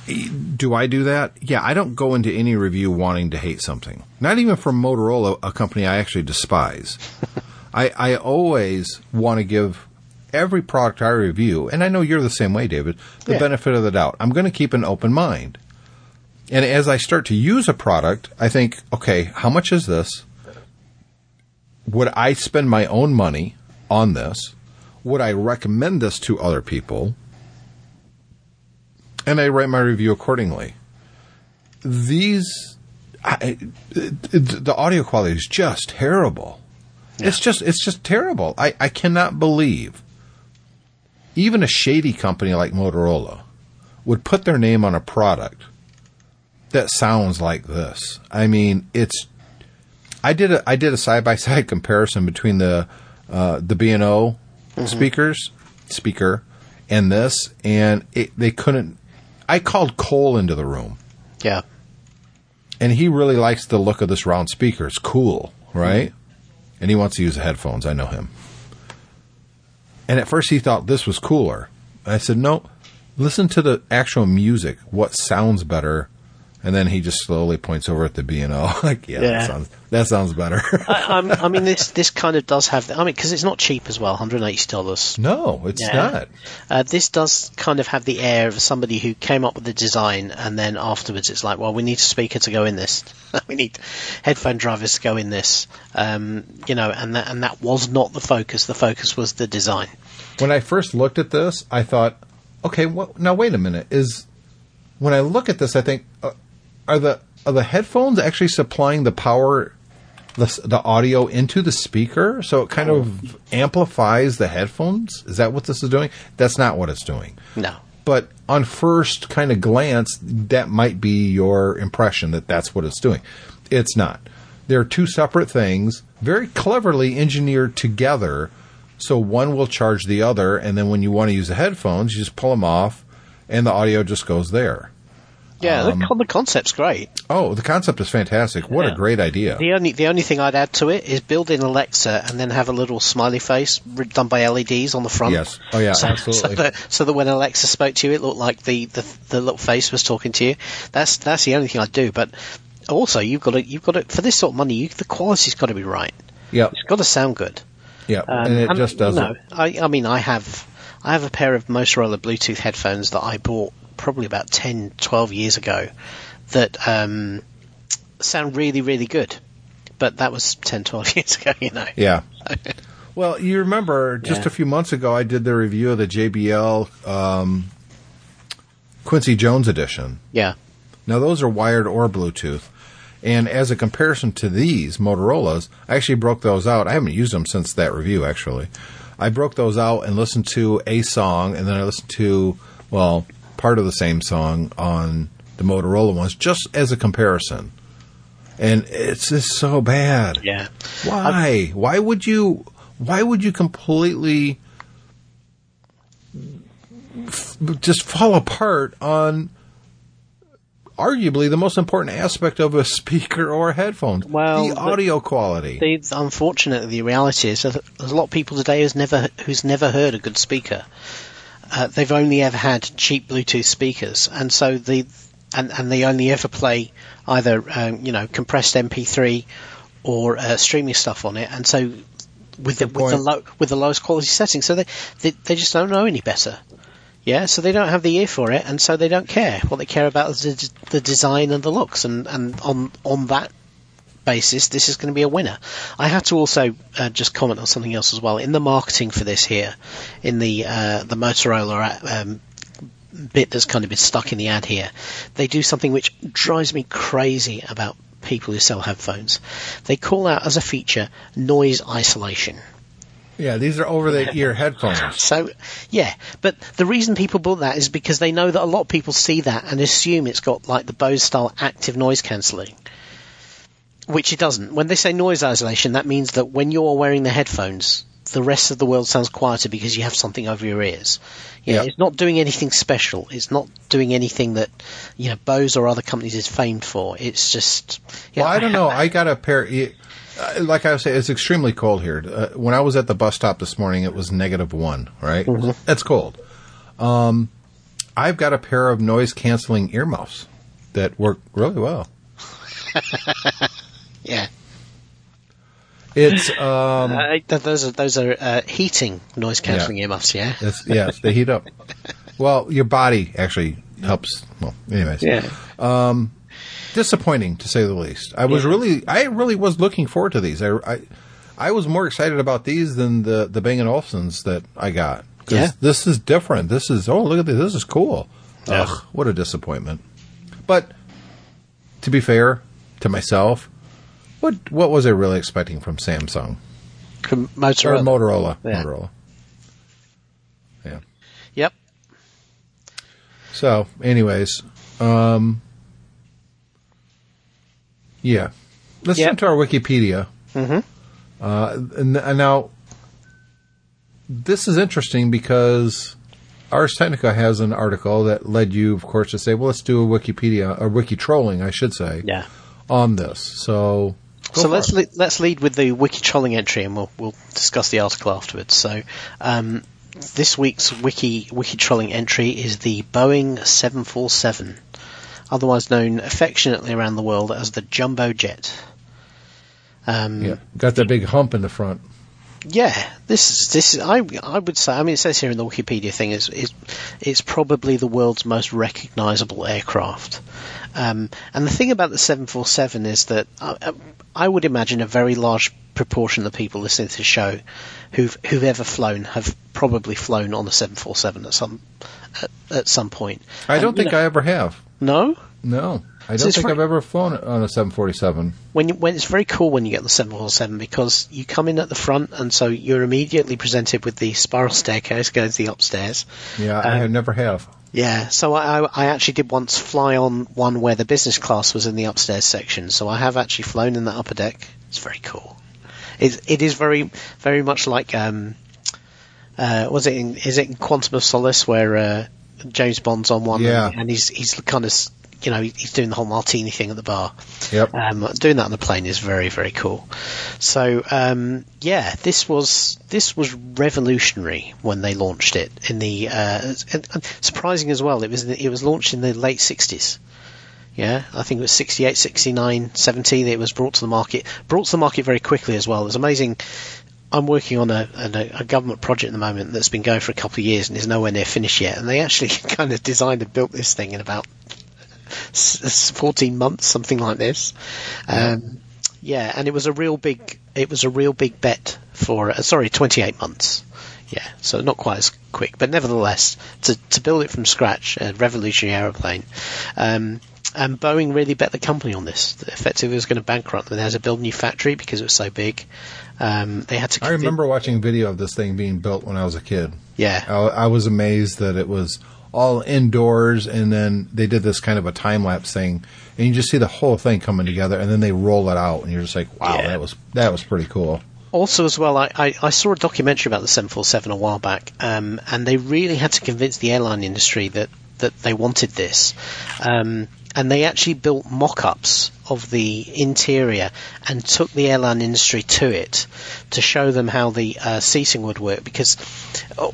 [SPEAKER 1] do I do that? Yeah, I don't go into any review wanting to hate something. Not even from Motorola, a company I actually despise. I, I always want to give every product I review, and I know you're the same way, David, the
[SPEAKER 2] Yeah.
[SPEAKER 1] benefit of the doubt. I'm going to keep an open mind. And as I start to use a product, I think, okay, how much is this? Would I spend my own money on this? Would I recommend this to other people? And I write my review accordingly. These, I, it, it, the audio quality is just terrible. It's just, it's just terrible. I, I cannot believe even a shady company like Motorola would put their name on a product that sounds like this. I mean, it's. I did a I did a side by side comparison between the uh, the B and O speakers speaker and this, and it, they couldn't. I called Cole into the room,
[SPEAKER 2] Yeah.
[SPEAKER 1] and he really likes the look of this round speaker. It's cool, right? And he wants to use the headphones. I know him. And at first he thought this was cooler. I said, no, listen to the actual music. What sounds better? And then he just slowly points over at the B and O. Like, yeah,
[SPEAKER 2] Yeah.
[SPEAKER 1] that sounds that sounds better.
[SPEAKER 2] I, I'm, I mean, this this kind of does have. The, I mean, because it's not cheap as well, 180 dollars.
[SPEAKER 1] no, it's not.
[SPEAKER 2] Uh, this does kind of have the air of somebody who came up with the design, and then afterwards it's like, well, we need a speaker to go in this. we need headphone drivers to go in this. Um, you know, and that and that was not the focus. The focus was the design.
[SPEAKER 1] When I first looked at this, I thought, okay, what, now wait a minute. Is when I look at this, I think, uh, are the are the headphones actually supplying the power, the the audio into the speaker, so it kind of oh. amplifies the headphones? Is that what this is doing? That's not what it's doing.
[SPEAKER 2] No.
[SPEAKER 1] But on first kind of glance, that might be your impression that that's what it's doing. It's not. They're two separate things, very cleverly engineered together. So one will charge the other, and then when you want to use the headphones, you just pull them off, and the audio just goes there.
[SPEAKER 2] Yeah,
[SPEAKER 1] Um,
[SPEAKER 2] the, con- the concept's great.
[SPEAKER 1] Oh, the concept is fantastic. What
[SPEAKER 2] Yeah.
[SPEAKER 1] a great idea.
[SPEAKER 2] The only the only thing I'd add to it is build in Alexa and then have a little smiley face done by LEDs on the front.
[SPEAKER 1] Yes. Oh, yeah,
[SPEAKER 2] so,
[SPEAKER 1] absolutely.
[SPEAKER 2] So that, so that when Alexa spoke to you, it looked like the, the the little face was talking to you. That's that's the only thing I'd do. But also, you've got to you've got to for this sort of money, you, the quality's got to be right.
[SPEAKER 1] Yep.
[SPEAKER 2] It's got to sound good.
[SPEAKER 1] Yep.
[SPEAKER 2] Um,
[SPEAKER 1] and it just doesn't.
[SPEAKER 2] You know, I, I mean, I have I have a pair of Motorola Bluetooth headphones that I bought probably about 10, 12 years ago that um, sound really, really good. But that was 10, 12 years ago, you know.
[SPEAKER 1] Yeah. Well, you remember just
[SPEAKER 2] Yeah.
[SPEAKER 1] a few months ago, I did the review of the JBL um, Quincy Jones edition.
[SPEAKER 2] Yeah.
[SPEAKER 1] Now, those are wired or Bluetooth. And as a comparison to these Motorola's, I actually broke those out. I haven't used them since that review, actually. I broke those out and listened to a song, and then I listened to, well, part of the same song on the Motorola ones, just as a comparison. And it's just so bad.
[SPEAKER 2] Yeah.
[SPEAKER 1] Why? why would you? Why would you completely f- just fall apart on arguably the most important aspect of a speaker or headphones?
[SPEAKER 2] Well,
[SPEAKER 1] the
[SPEAKER 2] the-
[SPEAKER 1] audio quality.
[SPEAKER 2] The, unfortunately, the reality is that there's a lot of people today who's never who's never heard a good speaker. Uh, they've only ever had cheap Bluetooth speakers, and so the and, and they only ever play either um, you know compressed MP3 or uh, streaming stuff on it, and so with the with the low with the lowest quality settings, so they, they they just don't know any better. Yeah, so they don't have the ear for it, and so they don't care. What they care about is the, the design and the looks, and, and on on that basis, this is going to be a winner. I have to also uh, just comment on something else as well. In the marketing for this here, in the uh, the Motorola um, bit that's kind of been stuck in the ad here, they do something which drives me crazy about people who sell headphones. They call out as a feature noise isolation.
[SPEAKER 1] yeah, these are over the ear headphones.
[SPEAKER 2] So, yeah, but the reason people bought that is because they know that a lot of people see that and assume it's got like the Bose style active noise cancelling, which it doesn't. When they say noise isolation, that means that when you're wearing the headphones, the rest of the world sounds quieter because you have something over your ears. Yeah, it's not doing anything special. It's not doing anything that you know Bose or other companies is famed for. It's just. Yeah,
[SPEAKER 1] Well, I don't know. I got a pair. uh, Like I was saying, it's extremely cold here. Uh, when I was at the bus stop this morning, it was negative one. Right, that's cold. Um, I've got a pair of noise canceling earmuffs that work really well.
[SPEAKER 2] Yeah,
[SPEAKER 1] It's um,
[SPEAKER 2] uh, those are those are uh, heating noise cancelling earmuffs. Yeah.
[SPEAKER 1] it's yes, they heat up. Well, your body actually helps. Well, anyways, Yeah. disappointing to say the least. I was
[SPEAKER 2] Yeah.
[SPEAKER 1] really, I really was looking forward to these. I, I, I was more excited about these than the the Bang and Olufsen's that I got.
[SPEAKER 2] Yeah.
[SPEAKER 1] this is different. This is oh look at this. This is cool.
[SPEAKER 2] Yeah.
[SPEAKER 1] Ugh, what a disappointment. But to be fair to myself, what what was I really expecting from Samsung
[SPEAKER 2] From
[SPEAKER 1] or
[SPEAKER 2] Motorola.
[SPEAKER 1] Motorola?
[SPEAKER 2] Yeah.
[SPEAKER 1] Motorola. Yeah.
[SPEAKER 2] Yep.
[SPEAKER 1] So, anyways, um, yeah, let's
[SPEAKER 2] Yep.
[SPEAKER 1] jump to our Wikipedia.
[SPEAKER 2] Mm-hmm.
[SPEAKER 1] Uh, and, and now, this is interesting because Ars Technica has an article that led you, of course, to say, "Well, let's do a Wikipedia, or wiki trolling, I should say,
[SPEAKER 2] Yeah.
[SPEAKER 1] on this." So, go
[SPEAKER 2] so let's le- let's lead with the wiki trolling entry, and we'll we'll discuss the article afterwards. So, um, this week's wiki wiki trolling entry is the Boeing 747, otherwise known affectionately around the world as the Jumbo Jet. Um,
[SPEAKER 1] yeah, got that big hump in the front.
[SPEAKER 2] Yeah, this is this is I I would say I mean it says here in the Wikipedia thing is is it's probably the world's most recognisable aircraft. Um, and the thing about the 747 is that I, I would imagine a very large proportion of the people listening to the show who've who've ever flown have probably flown on a 747 at some at, at some point.
[SPEAKER 1] I don't
[SPEAKER 2] you
[SPEAKER 1] think
[SPEAKER 2] know-
[SPEAKER 1] I ever have.
[SPEAKER 2] no.
[SPEAKER 1] No, I don't
[SPEAKER 2] it's
[SPEAKER 1] think
[SPEAKER 2] very-
[SPEAKER 1] I've ever flown on a 747.
[SPEAKER 2] when you, when it's very cool when you get the 747 because you come in at the front and so you're immediately presented with the spiral staircase going to the upstairs.
[SPEAKER 1] Yeah, I
[SPEAKER 2] Um,
[SPEAKER 1] have never have.
[SPEAKER 2] Yeah, so I, I I actually did once fly on one where the business class was in the upstairs section, so I have actually flown in the upper deck. It's very cool. It it is very very much like um uh was it in, is it in Quantum of Solace where uh, James Bond's on one
[SPEAKER 1] Yeah.
[SPEAKER 2] and, he's he's kind of you know he's doing the whole martini thing at the bar.
[SPEAKER 1] Yep.
[SPEAKER 2] Um, doing that on the plane is very, very cool. So, um, yeah, this was this was revolutionary when they launched it in the uh, and- and surprising as well. It was it was launched in the late sixties. Yeah, I think it was 68, 69, 70 that it was brought to the market. Brought to the market very quickly as well. It was amazing. I'm working on a, a, a government project at the moment that's been going for a couple of years and is nowhere near finished yet. And they actually kind of designed and built this thing in about 14 months, something like this. Um, yeah, and it was a real big, it was a real big bet for, uh, sorry, 28 months. Yeah, so not quite as quick, but nevertheless, to, to build it from scratch, a revolutionary aeroplane. Um, and Boeing really bet the company on this. Effectively, it was going to bankrupt them. They had to build a new factory because it was so big. Um, they had to.
[SPEAKER 1] I remember watching video of this thing being built when I was a kid.
[SPEAKER 2] Yeah,
[SPEAKER 1] I, I was amazed that it was all indoors, and then they did this kind of a time lapse thing, and you just see the whole thing coming together, and then they roll it out, and you're just like, wow,
[SPEAKER 2] Yeah.
[SPEAKER 1] that was that was pretty cool.
[SPEAKER 2] also as well, I, I, I saw a documentary about the 747 a while back, um, and they really had to convince the airline industry that, that they wanted this. Um, and they actually built mock-ups of the interior and took the airline industry to it to show them how the uh, seating would work because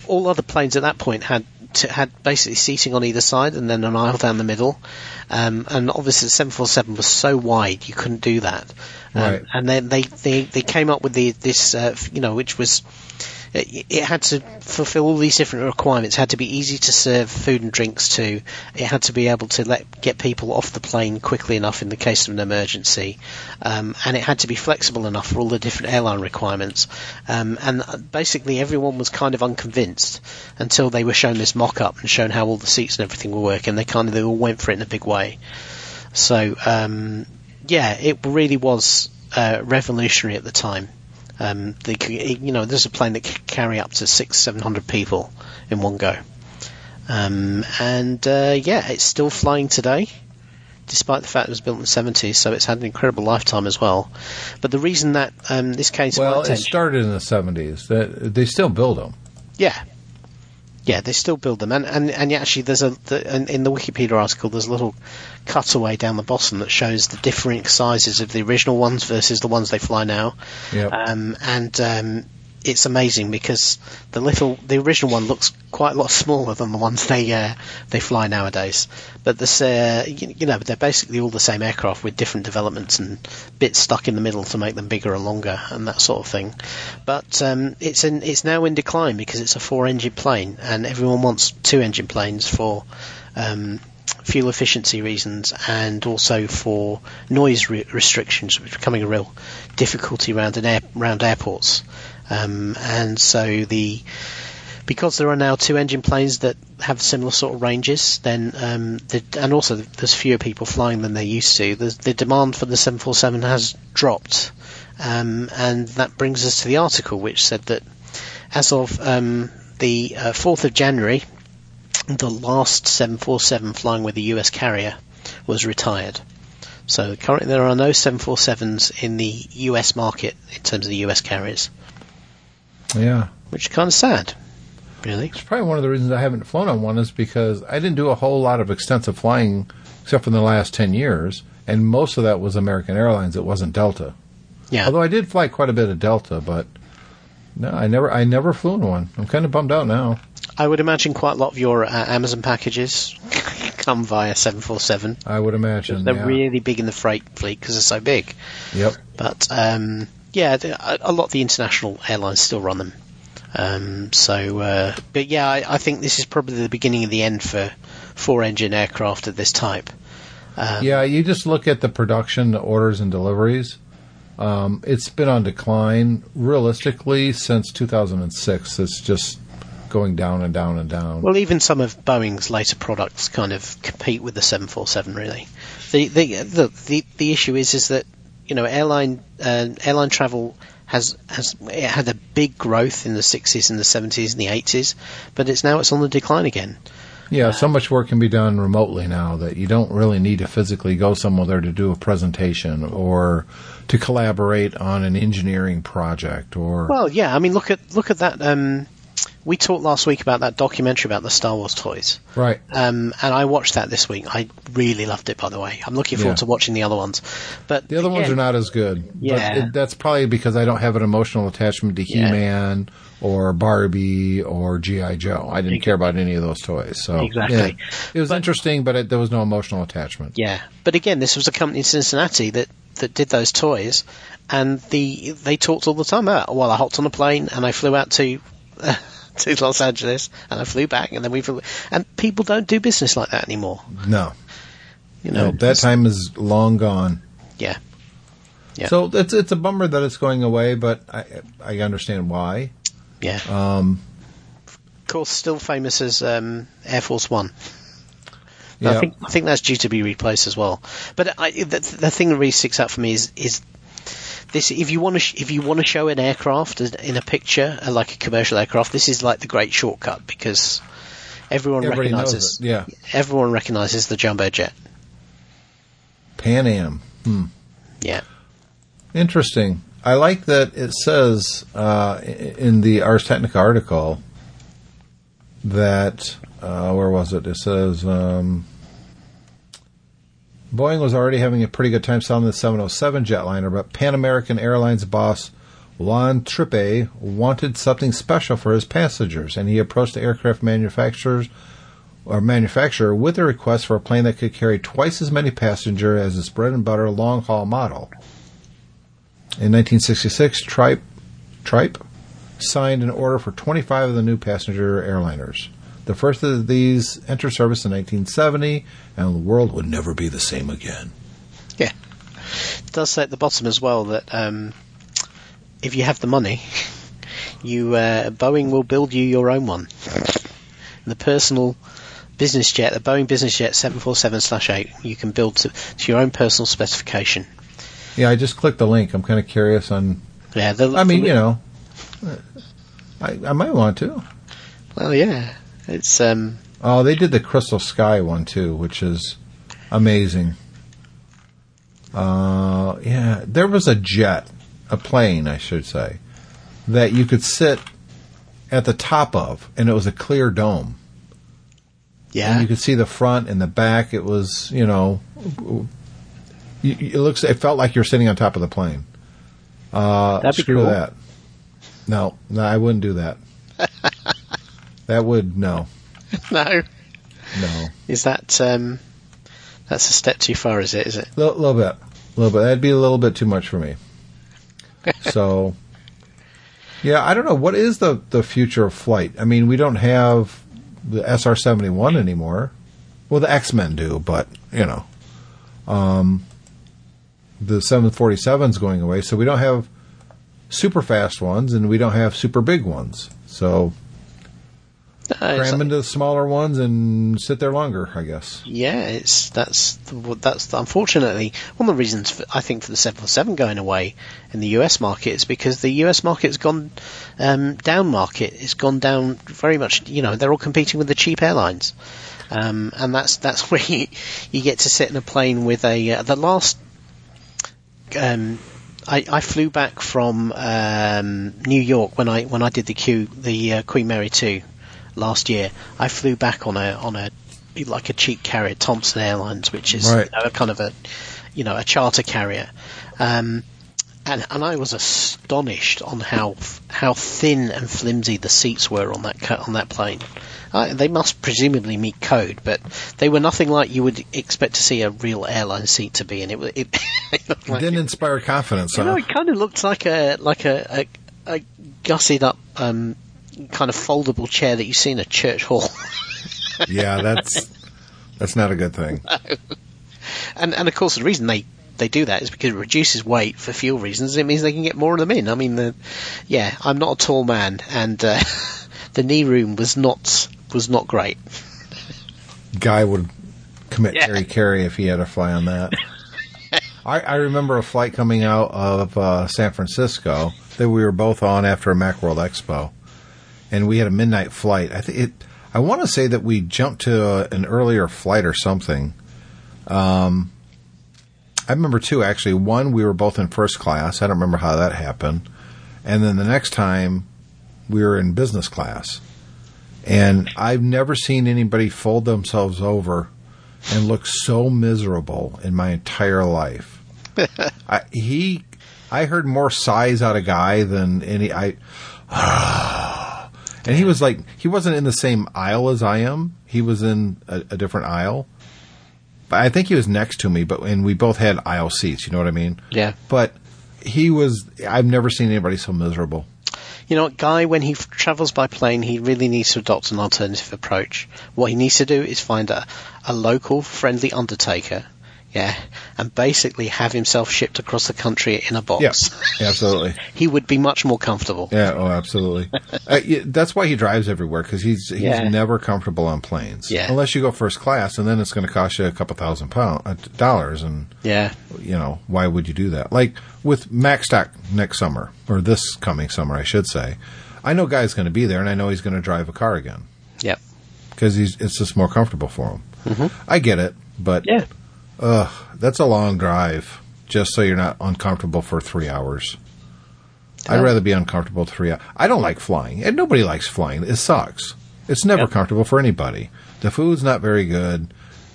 [SPEAKER 2] all other planes at that point had to, had basically seating on either side and then an aisle down the middle. Um, and obviously the 747 was so wide you couldn't do that. Um,
[SPEAKER 1] Right.
[SPEAKER 2] And then they, they, they came up with the, this, uh, you know, which was, it, had to fulfill all these different requirements. It had to be easy to serve food and drinks to. It had to be able to let get people off the plane quickly enough in the case of an emergency, um, and it had to be flexible enough for all the different airline requirements. Um, and basically, everyone was kind of unconvinced until they were shown this mock-up and shown how all the seats and everything were working. They kind of they all went for it in a big way. So um, yeah, it really was uh, revolutionary at the time. Um, they you know, there's a plane that could carry up to six, seven hundred people in one go. Um, and uh, yeah, it's still flying today, despite the fact it was built in the 70s, so it's had an incredible lifetime as well. But the reason that um, this my
[SPEAKER 1] Well, it started in the 70s. That they still build them.
[SPEAKER 2] yeah, yeah, they still build them, and and, and yeah, actually, there's a the, in, in the Wikipedia article, there's a little cutaway down the bottom that shows the differing sizes of the original ones versus the ones they fly now.
[SPEAKER 1] Yep.
[SPEAKER 2] Um, and um, it's amazing because the little, the original one looks quite a lot smaller than the ones they uh, they fly nowadays. But this, uh, you, you know, they're basically all the same aircraft with different developments and bits stuck in the middle to make them bigger and longer and that sort of thing. But um, it's in, it's now in decline because it's a four-engine plane, and everyone wants two-engine planes for. Um, fuel efficiency reasons and also for noise re- restrictions, which is becoming a real difficulty around air, around airports. Um, and so the because there are now two engine planes that have similar sort of ranges, then um, the, and also there's fewer people flying than they used to. The, the demand for the 747 has dropped, um, and that brings us to the article which said that as of um, the uh, 4th of January, the last 747 flying with a US carrier was retired. So currently there are no 747s in the US market in terms of the US carriers,
[SPEAKER 1] Yeah.
[SPEAKER 2] which is kind of sad, really.
[SPEAKER 1] It's probably one of the reasons I haven't flown on one is because I didn't do a whole lot of extensive flying except for in the last 10 years. And most of that was American Airlines. It wasn't Delta.
[SPEAKER 2] Yeah.
[SPEAKER 1] Although I did fly quite a bit of Delta, but no, I never, I never flew in one. I'm kind of bummed out now.
[SPEAKER 2] I would imagine quite a lot of your uh, Amazon packages come via 747.
[SPEAKER 1] I would imagine.
[SPEAKER 2] They're
[SPEAKER 1] yeah.
[SPEAKER 2] really big in the freight fleet because they're so big.
[SPEAKER 1] Yep.
[SPEAKER 2] But um, yeah, a lot of the international airlines still run them. Um, so, uh, but yeah, I, I think this is probably the beginning of the end for four-engine aircraft of this type. Um,
[SPEAKER 1] Yeah, you just look at the production, the orders and deliveries. Um, it's been on decline realistically since 2006. It's just going down and down and down.
[SPEAKER 2] Well, even some of Boeing's later products kind of compete with the 747. Really, the the the the, the issue is is that you know airline uh, airline travel has has it had a big growth in the 60s and the 70s and the 80s, but it's now it's on the decline again.
[SPEAKER 1] yeah, so much work can be done remotely now that you don't really need to physically go somewhere there to do a presentation or to collaborate on an engineering project or
[SPEAKER 2] Well, yeah, I mean look at look at that. Um, we talked last week about that documentary about the Star Wars toys.
[SPEAKER 1] right.
[SPEAKER 2] Um, and I watched that this week. I really loved it, by the way. I'm looking forward
[SPEAKER 1] Yeah.
[SPEAKER 2] to watching the other ones. But
[SPEAKER 1] The other ones are not as good.
[SPEAKER 2] Yeah.
[SPEAKER 1] But it, that's probably because I don't have an emotional attachment to
[SPEAKER 2] Yeah.
[SPEAKER 1] He-Man or Barbie or G.I. Joe. I didn't care about any of those toys. So
[SPEAKER 2] Exactly.
[SPEAKER 1] yeah. It was
[SPEAKER 2] But-
[SPEAKER 1] interesting, but it, there was no emotional attachment.
[SPEAKER 2] Yeah, but again, this was a company in Cincinnati that, that did those toys, and the they talked all the time about. Well, I hopped on a plane and I flew out to to Los Angeles, and I flew back, and then we flew. And people don't do business like that anymore.
[SPEAKER 1] No.
[SPEAKER 2] You know,
[SPEAKER 1] No, that time is long gone.
[SPEAKER 2] Yeah. Yeah.
[SPEAKER 1] So it's it's a bummer that it's going away, but I I understand why.
[SPEAKER 2] Yeah.
[SPEAKER 1] Um,
[SPEAKER 2] of course, still famous as um, Air Force One.
[SPEAKER 1] yeah,
[SPEAKER 2] I think I think that's due to be replaced as well. But I, the, the thing that really sticks out for me is is this: if you want to sh- if you want to show an aircraft in a picture, uh, like a commercial aircraft, this is like the great shortcut because everyone
[SPEAKER 1] Everybody
[SPEAKER 2] recognizes
[SPEAKER 1] yeah.
[SPEAKER 2] everyone recognizes the jumbo jet.
[SPEAKER 1] Pan Am.
[SPEAKER 2] Yeah,
[SPEAKER 1] Interesting. I like that it says uh, in the Ars Technica article that uh, where was it? It says um, Boeing was already having a pretty good time selling the 707 jetliner, but Pan American Airlines boss Juan Trippe wanted something special for his passengers, and he approached the aircraft manufacturers or manufacturer with a request for a plane that could carry twice as many passengers as its bread and butter long haul model. In 1966, Tripe, Tripe signed an order for 25 of the new passenger airliners. The first of these entered service in 1970, and the world would never be the same again.
[SPEAKER 2] yeah. It does say at the bottom as well that um, if you have the money, you uh, Boeing will build you your own one. The personal business jet, the Boeing business jet 747/8, you can build to, to your own personal specification.
[SPEAKER 1] Yeah, I just clicked the link. I'm kind of curious on.
[SPEAKER 2] Yeah, the,
[SPEAKER 1] I mean, you know, I, I might want to.
[SPEAKER 2] Well, yeah, it's um,
[SPEAKER 1] Oh, they did the Crystal Sky one too, which is amazing. Uh, yeah, there was a jet, a plane, I should say, that you could sit at the top of, and it was a clear dome.
[SPEAKER 2] yeah,
[SPEAKER 1] And you could see the front and the back. It was, you know, it looks. It felt like you're sitting on top of the plane. Uh,
[SPEAKER 2] That'd be
[SPEAKER 1] screw
[SPEAKER 2] cool.
[SPEAKER 1] that. No, no, I wouldn't do that. that would no,
[SPEAKER 2] no,
[SPEAKER 1] no.
[SPEAKER 2] is that um, that's a step too far? Is it? Is it?
[SPEAKER 1] A little, little bit, a little bit. That'd be a little bit too much for me. so, yeah, I don't know. What is the the future of flight? I mean, we don't have the SR seventy one anymore. Well, the X Men do, but you know, um, the seven forty seven's going away, so we don't have super fast ones, and we don't have super big ones. So,
[SPEAKER 2] it's
[SPEAKER 1] cram
[SPEAKER 2] like-
[SPEAKER 1] into the smaller ones and sit there longer. I guess.
[SPEAKER 2] Yeah, it's that's the- that's the, unfortunately one of the reasons for, I think for the 747 going away in the US market is because the US market has gone um, down market. It's gone down very much. You know, they're all competing with the cheap airlines, um, and that's that's where you, you get to sit in a plane with a uh, the last. Um, I, I flew back from um, New York when I when I did the Q the uh, Queen Mary two last year. I flew back on a on a like a cheap carrier, Thomson Airlines, which is
[SPEAKER 1] Right.
[SPEAKER 2] you know, a kind of a you know a charter carrier. Um, and, and I was astonished on how how thin and flimsy the seats were on that on that plane. They must presumably meet code, but they were nothing like you would expect to see a real airline seat to be. And it, it, it like
[SPEAKER 1] Didn't inspire confidence.
[SPEAKER 2] you know, it kind of looked like a like a, a, a gutted up um, kind of foldable chair that you see in a church hall.
[SPEAKER 1] yeah, that's that's not a good thing.
[SPEAKER 2] and and of course the reason they they do that is because it reduces weight for fuel reasons. It means they can get more of them in. I mean, the, yeah, I'm not a tall man, and uh, the knee room was not was not great.
[SPEAKER 1] Guy would commit
[SPEAKER 2] Yeah.
[SPEAKER 1] hara-kiri if he had a fly on that. I, I remember a flight coming out of uh, San Francisco that we were both on after a Macworld Expo, and we had a midnight flight. I think it. I want to say that we jumped to uh an earlier flight or something. Um, I remember two actually. One, we were both in first class. I don't remember how that happened. And then the next time, we were in business class. And I've never seen anybody fold themselves over and look so miserable in my entire life. I, he, I heard more sighs out of guy than any. I, and he was like, he wasn't in the same aisle as I am. He was in a, a different aisle. But I think he was next to me. But and we both had aisle seats. You know what I mean?
[SPEAKER 2] Yeah.
[SPEAKER 1] But he was. I've never seen anybody so miserable.
[SPEAKER 2] You know, what, Guy, when he f- travels by plane, he really needs to adopt an alternative approach. What he needs to do is find a, a local, friendly undertaker, yeah, and basically have himself shipped across the country in a box.
[SPEAKER 1] Yeah, absolutely.
[SPEAKER 2] he would be much more comfortable.
[SPEAKER 1] Yeah, oh, absolutely. uh, yeah, that's why he drives everywhere because he's he's
[SPEAKER 2] Yeah.
[SPEAKER 1] never comfortable on planes.
[SPEAKER 2] Yeah.
[SPEAKER 1] unless you go first class, and then it's going to cost you a couple thousand pound uh, dollars, and
[SPEAKER 2] Yeah.
[SPEAKER 1] you know why would you do that? Like with Max Macstock next summer or this coming summer, I should say. I know guy's going to be there, and I know he's going to drive a car again
[SPEAKER 2] Yep.
[SPEAKER 1] because he's it's just more comfortable for him. I get it, but
[SPEAKER 2] Yeah.
[SPEAKER 1] Ugh, that's a long drive just so you're not uncomfortable for three hours. I'd rather be uncomfortable three hours. I don't like flying, and nobody likes flying. It sucks. It's never
[SPEAKER 2] Yep.
[SPEAKER 1] comfortable for anybody. The food's not very good.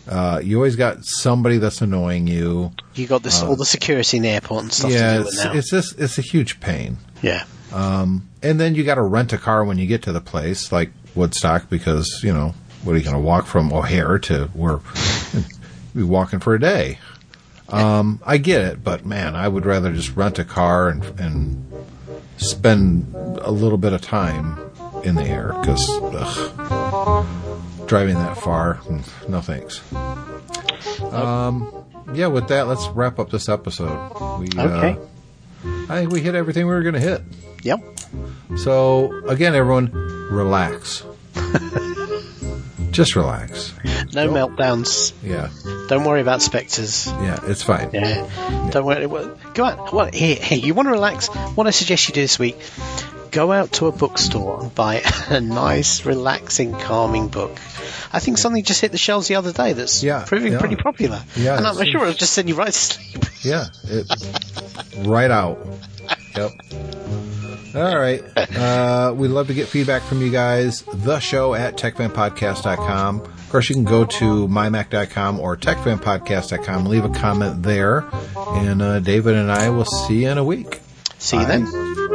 [SPEAKER 1] Uh, you always got somebody that's annoying you.
[SPEAKER 2] You got this all the security in the airport and stuff
[SPEAKER 1] Uh, yeah, it's, it's just it's a huge pain.
[SPEAKER 2] yeah.
[SPEAKER 1] And then you got to rent a car when you get to the place, like Woodstock, because you know what are you going to walk from O'Hare to where be walking for a day? Um, I get it, but man, I would rather just rent a car and and spend a little bit of time in the air because driving that far, mm, no thanks. Um, yeah, with that, let's wrap up this episode. We,
[SPEAKER 2] Okay.
[SPEAKER 1] Uh, I think we hit everything we were going to hit.
[SPEAKER 2] Yep.
[SPEAKER 1] So again, everyone, relax. Just relax.
[SPEAKER 2] No meltdowns.
[SPEAKER 1] Yeah,
[SPEAKER 2] Don't worry about spectres.
[SPEAKER 1] yeah, it's fine.
[SPEAKER 2] Yeah. Don't worry. Well, Go out. Well, here, here. You want to relax? What I suggest you do this week: go out to a bookstore and buy a nice, relaxing, calming book. I think something just hit the shelves the other day that's
[SPEAKER 1] Yeah,
[SPEAKER 2] proving
[SPEAKER 1] yeah.
[SPEAKER 2] pretty popular.
[SPEAKER 1] Yeah,
[SPEAKER 2] and I'm sure
[SPEAKER 1] seems-
[SPEAKER 2] it'll just send you right to sleep.
[SPEAKER 1] Yeah, it, right out. Yep. All right. Uh, we'd love to get feedback from you guys. The show at techfanpodcast.com. Of course, you can go to mymac.com or techfanpodcast.com. Leave a comment there. And uh, David and I will see you in a week.
[SPEAKER 2] See you
[SPEAKER 1] Bye.
[SPEAKER 2] then.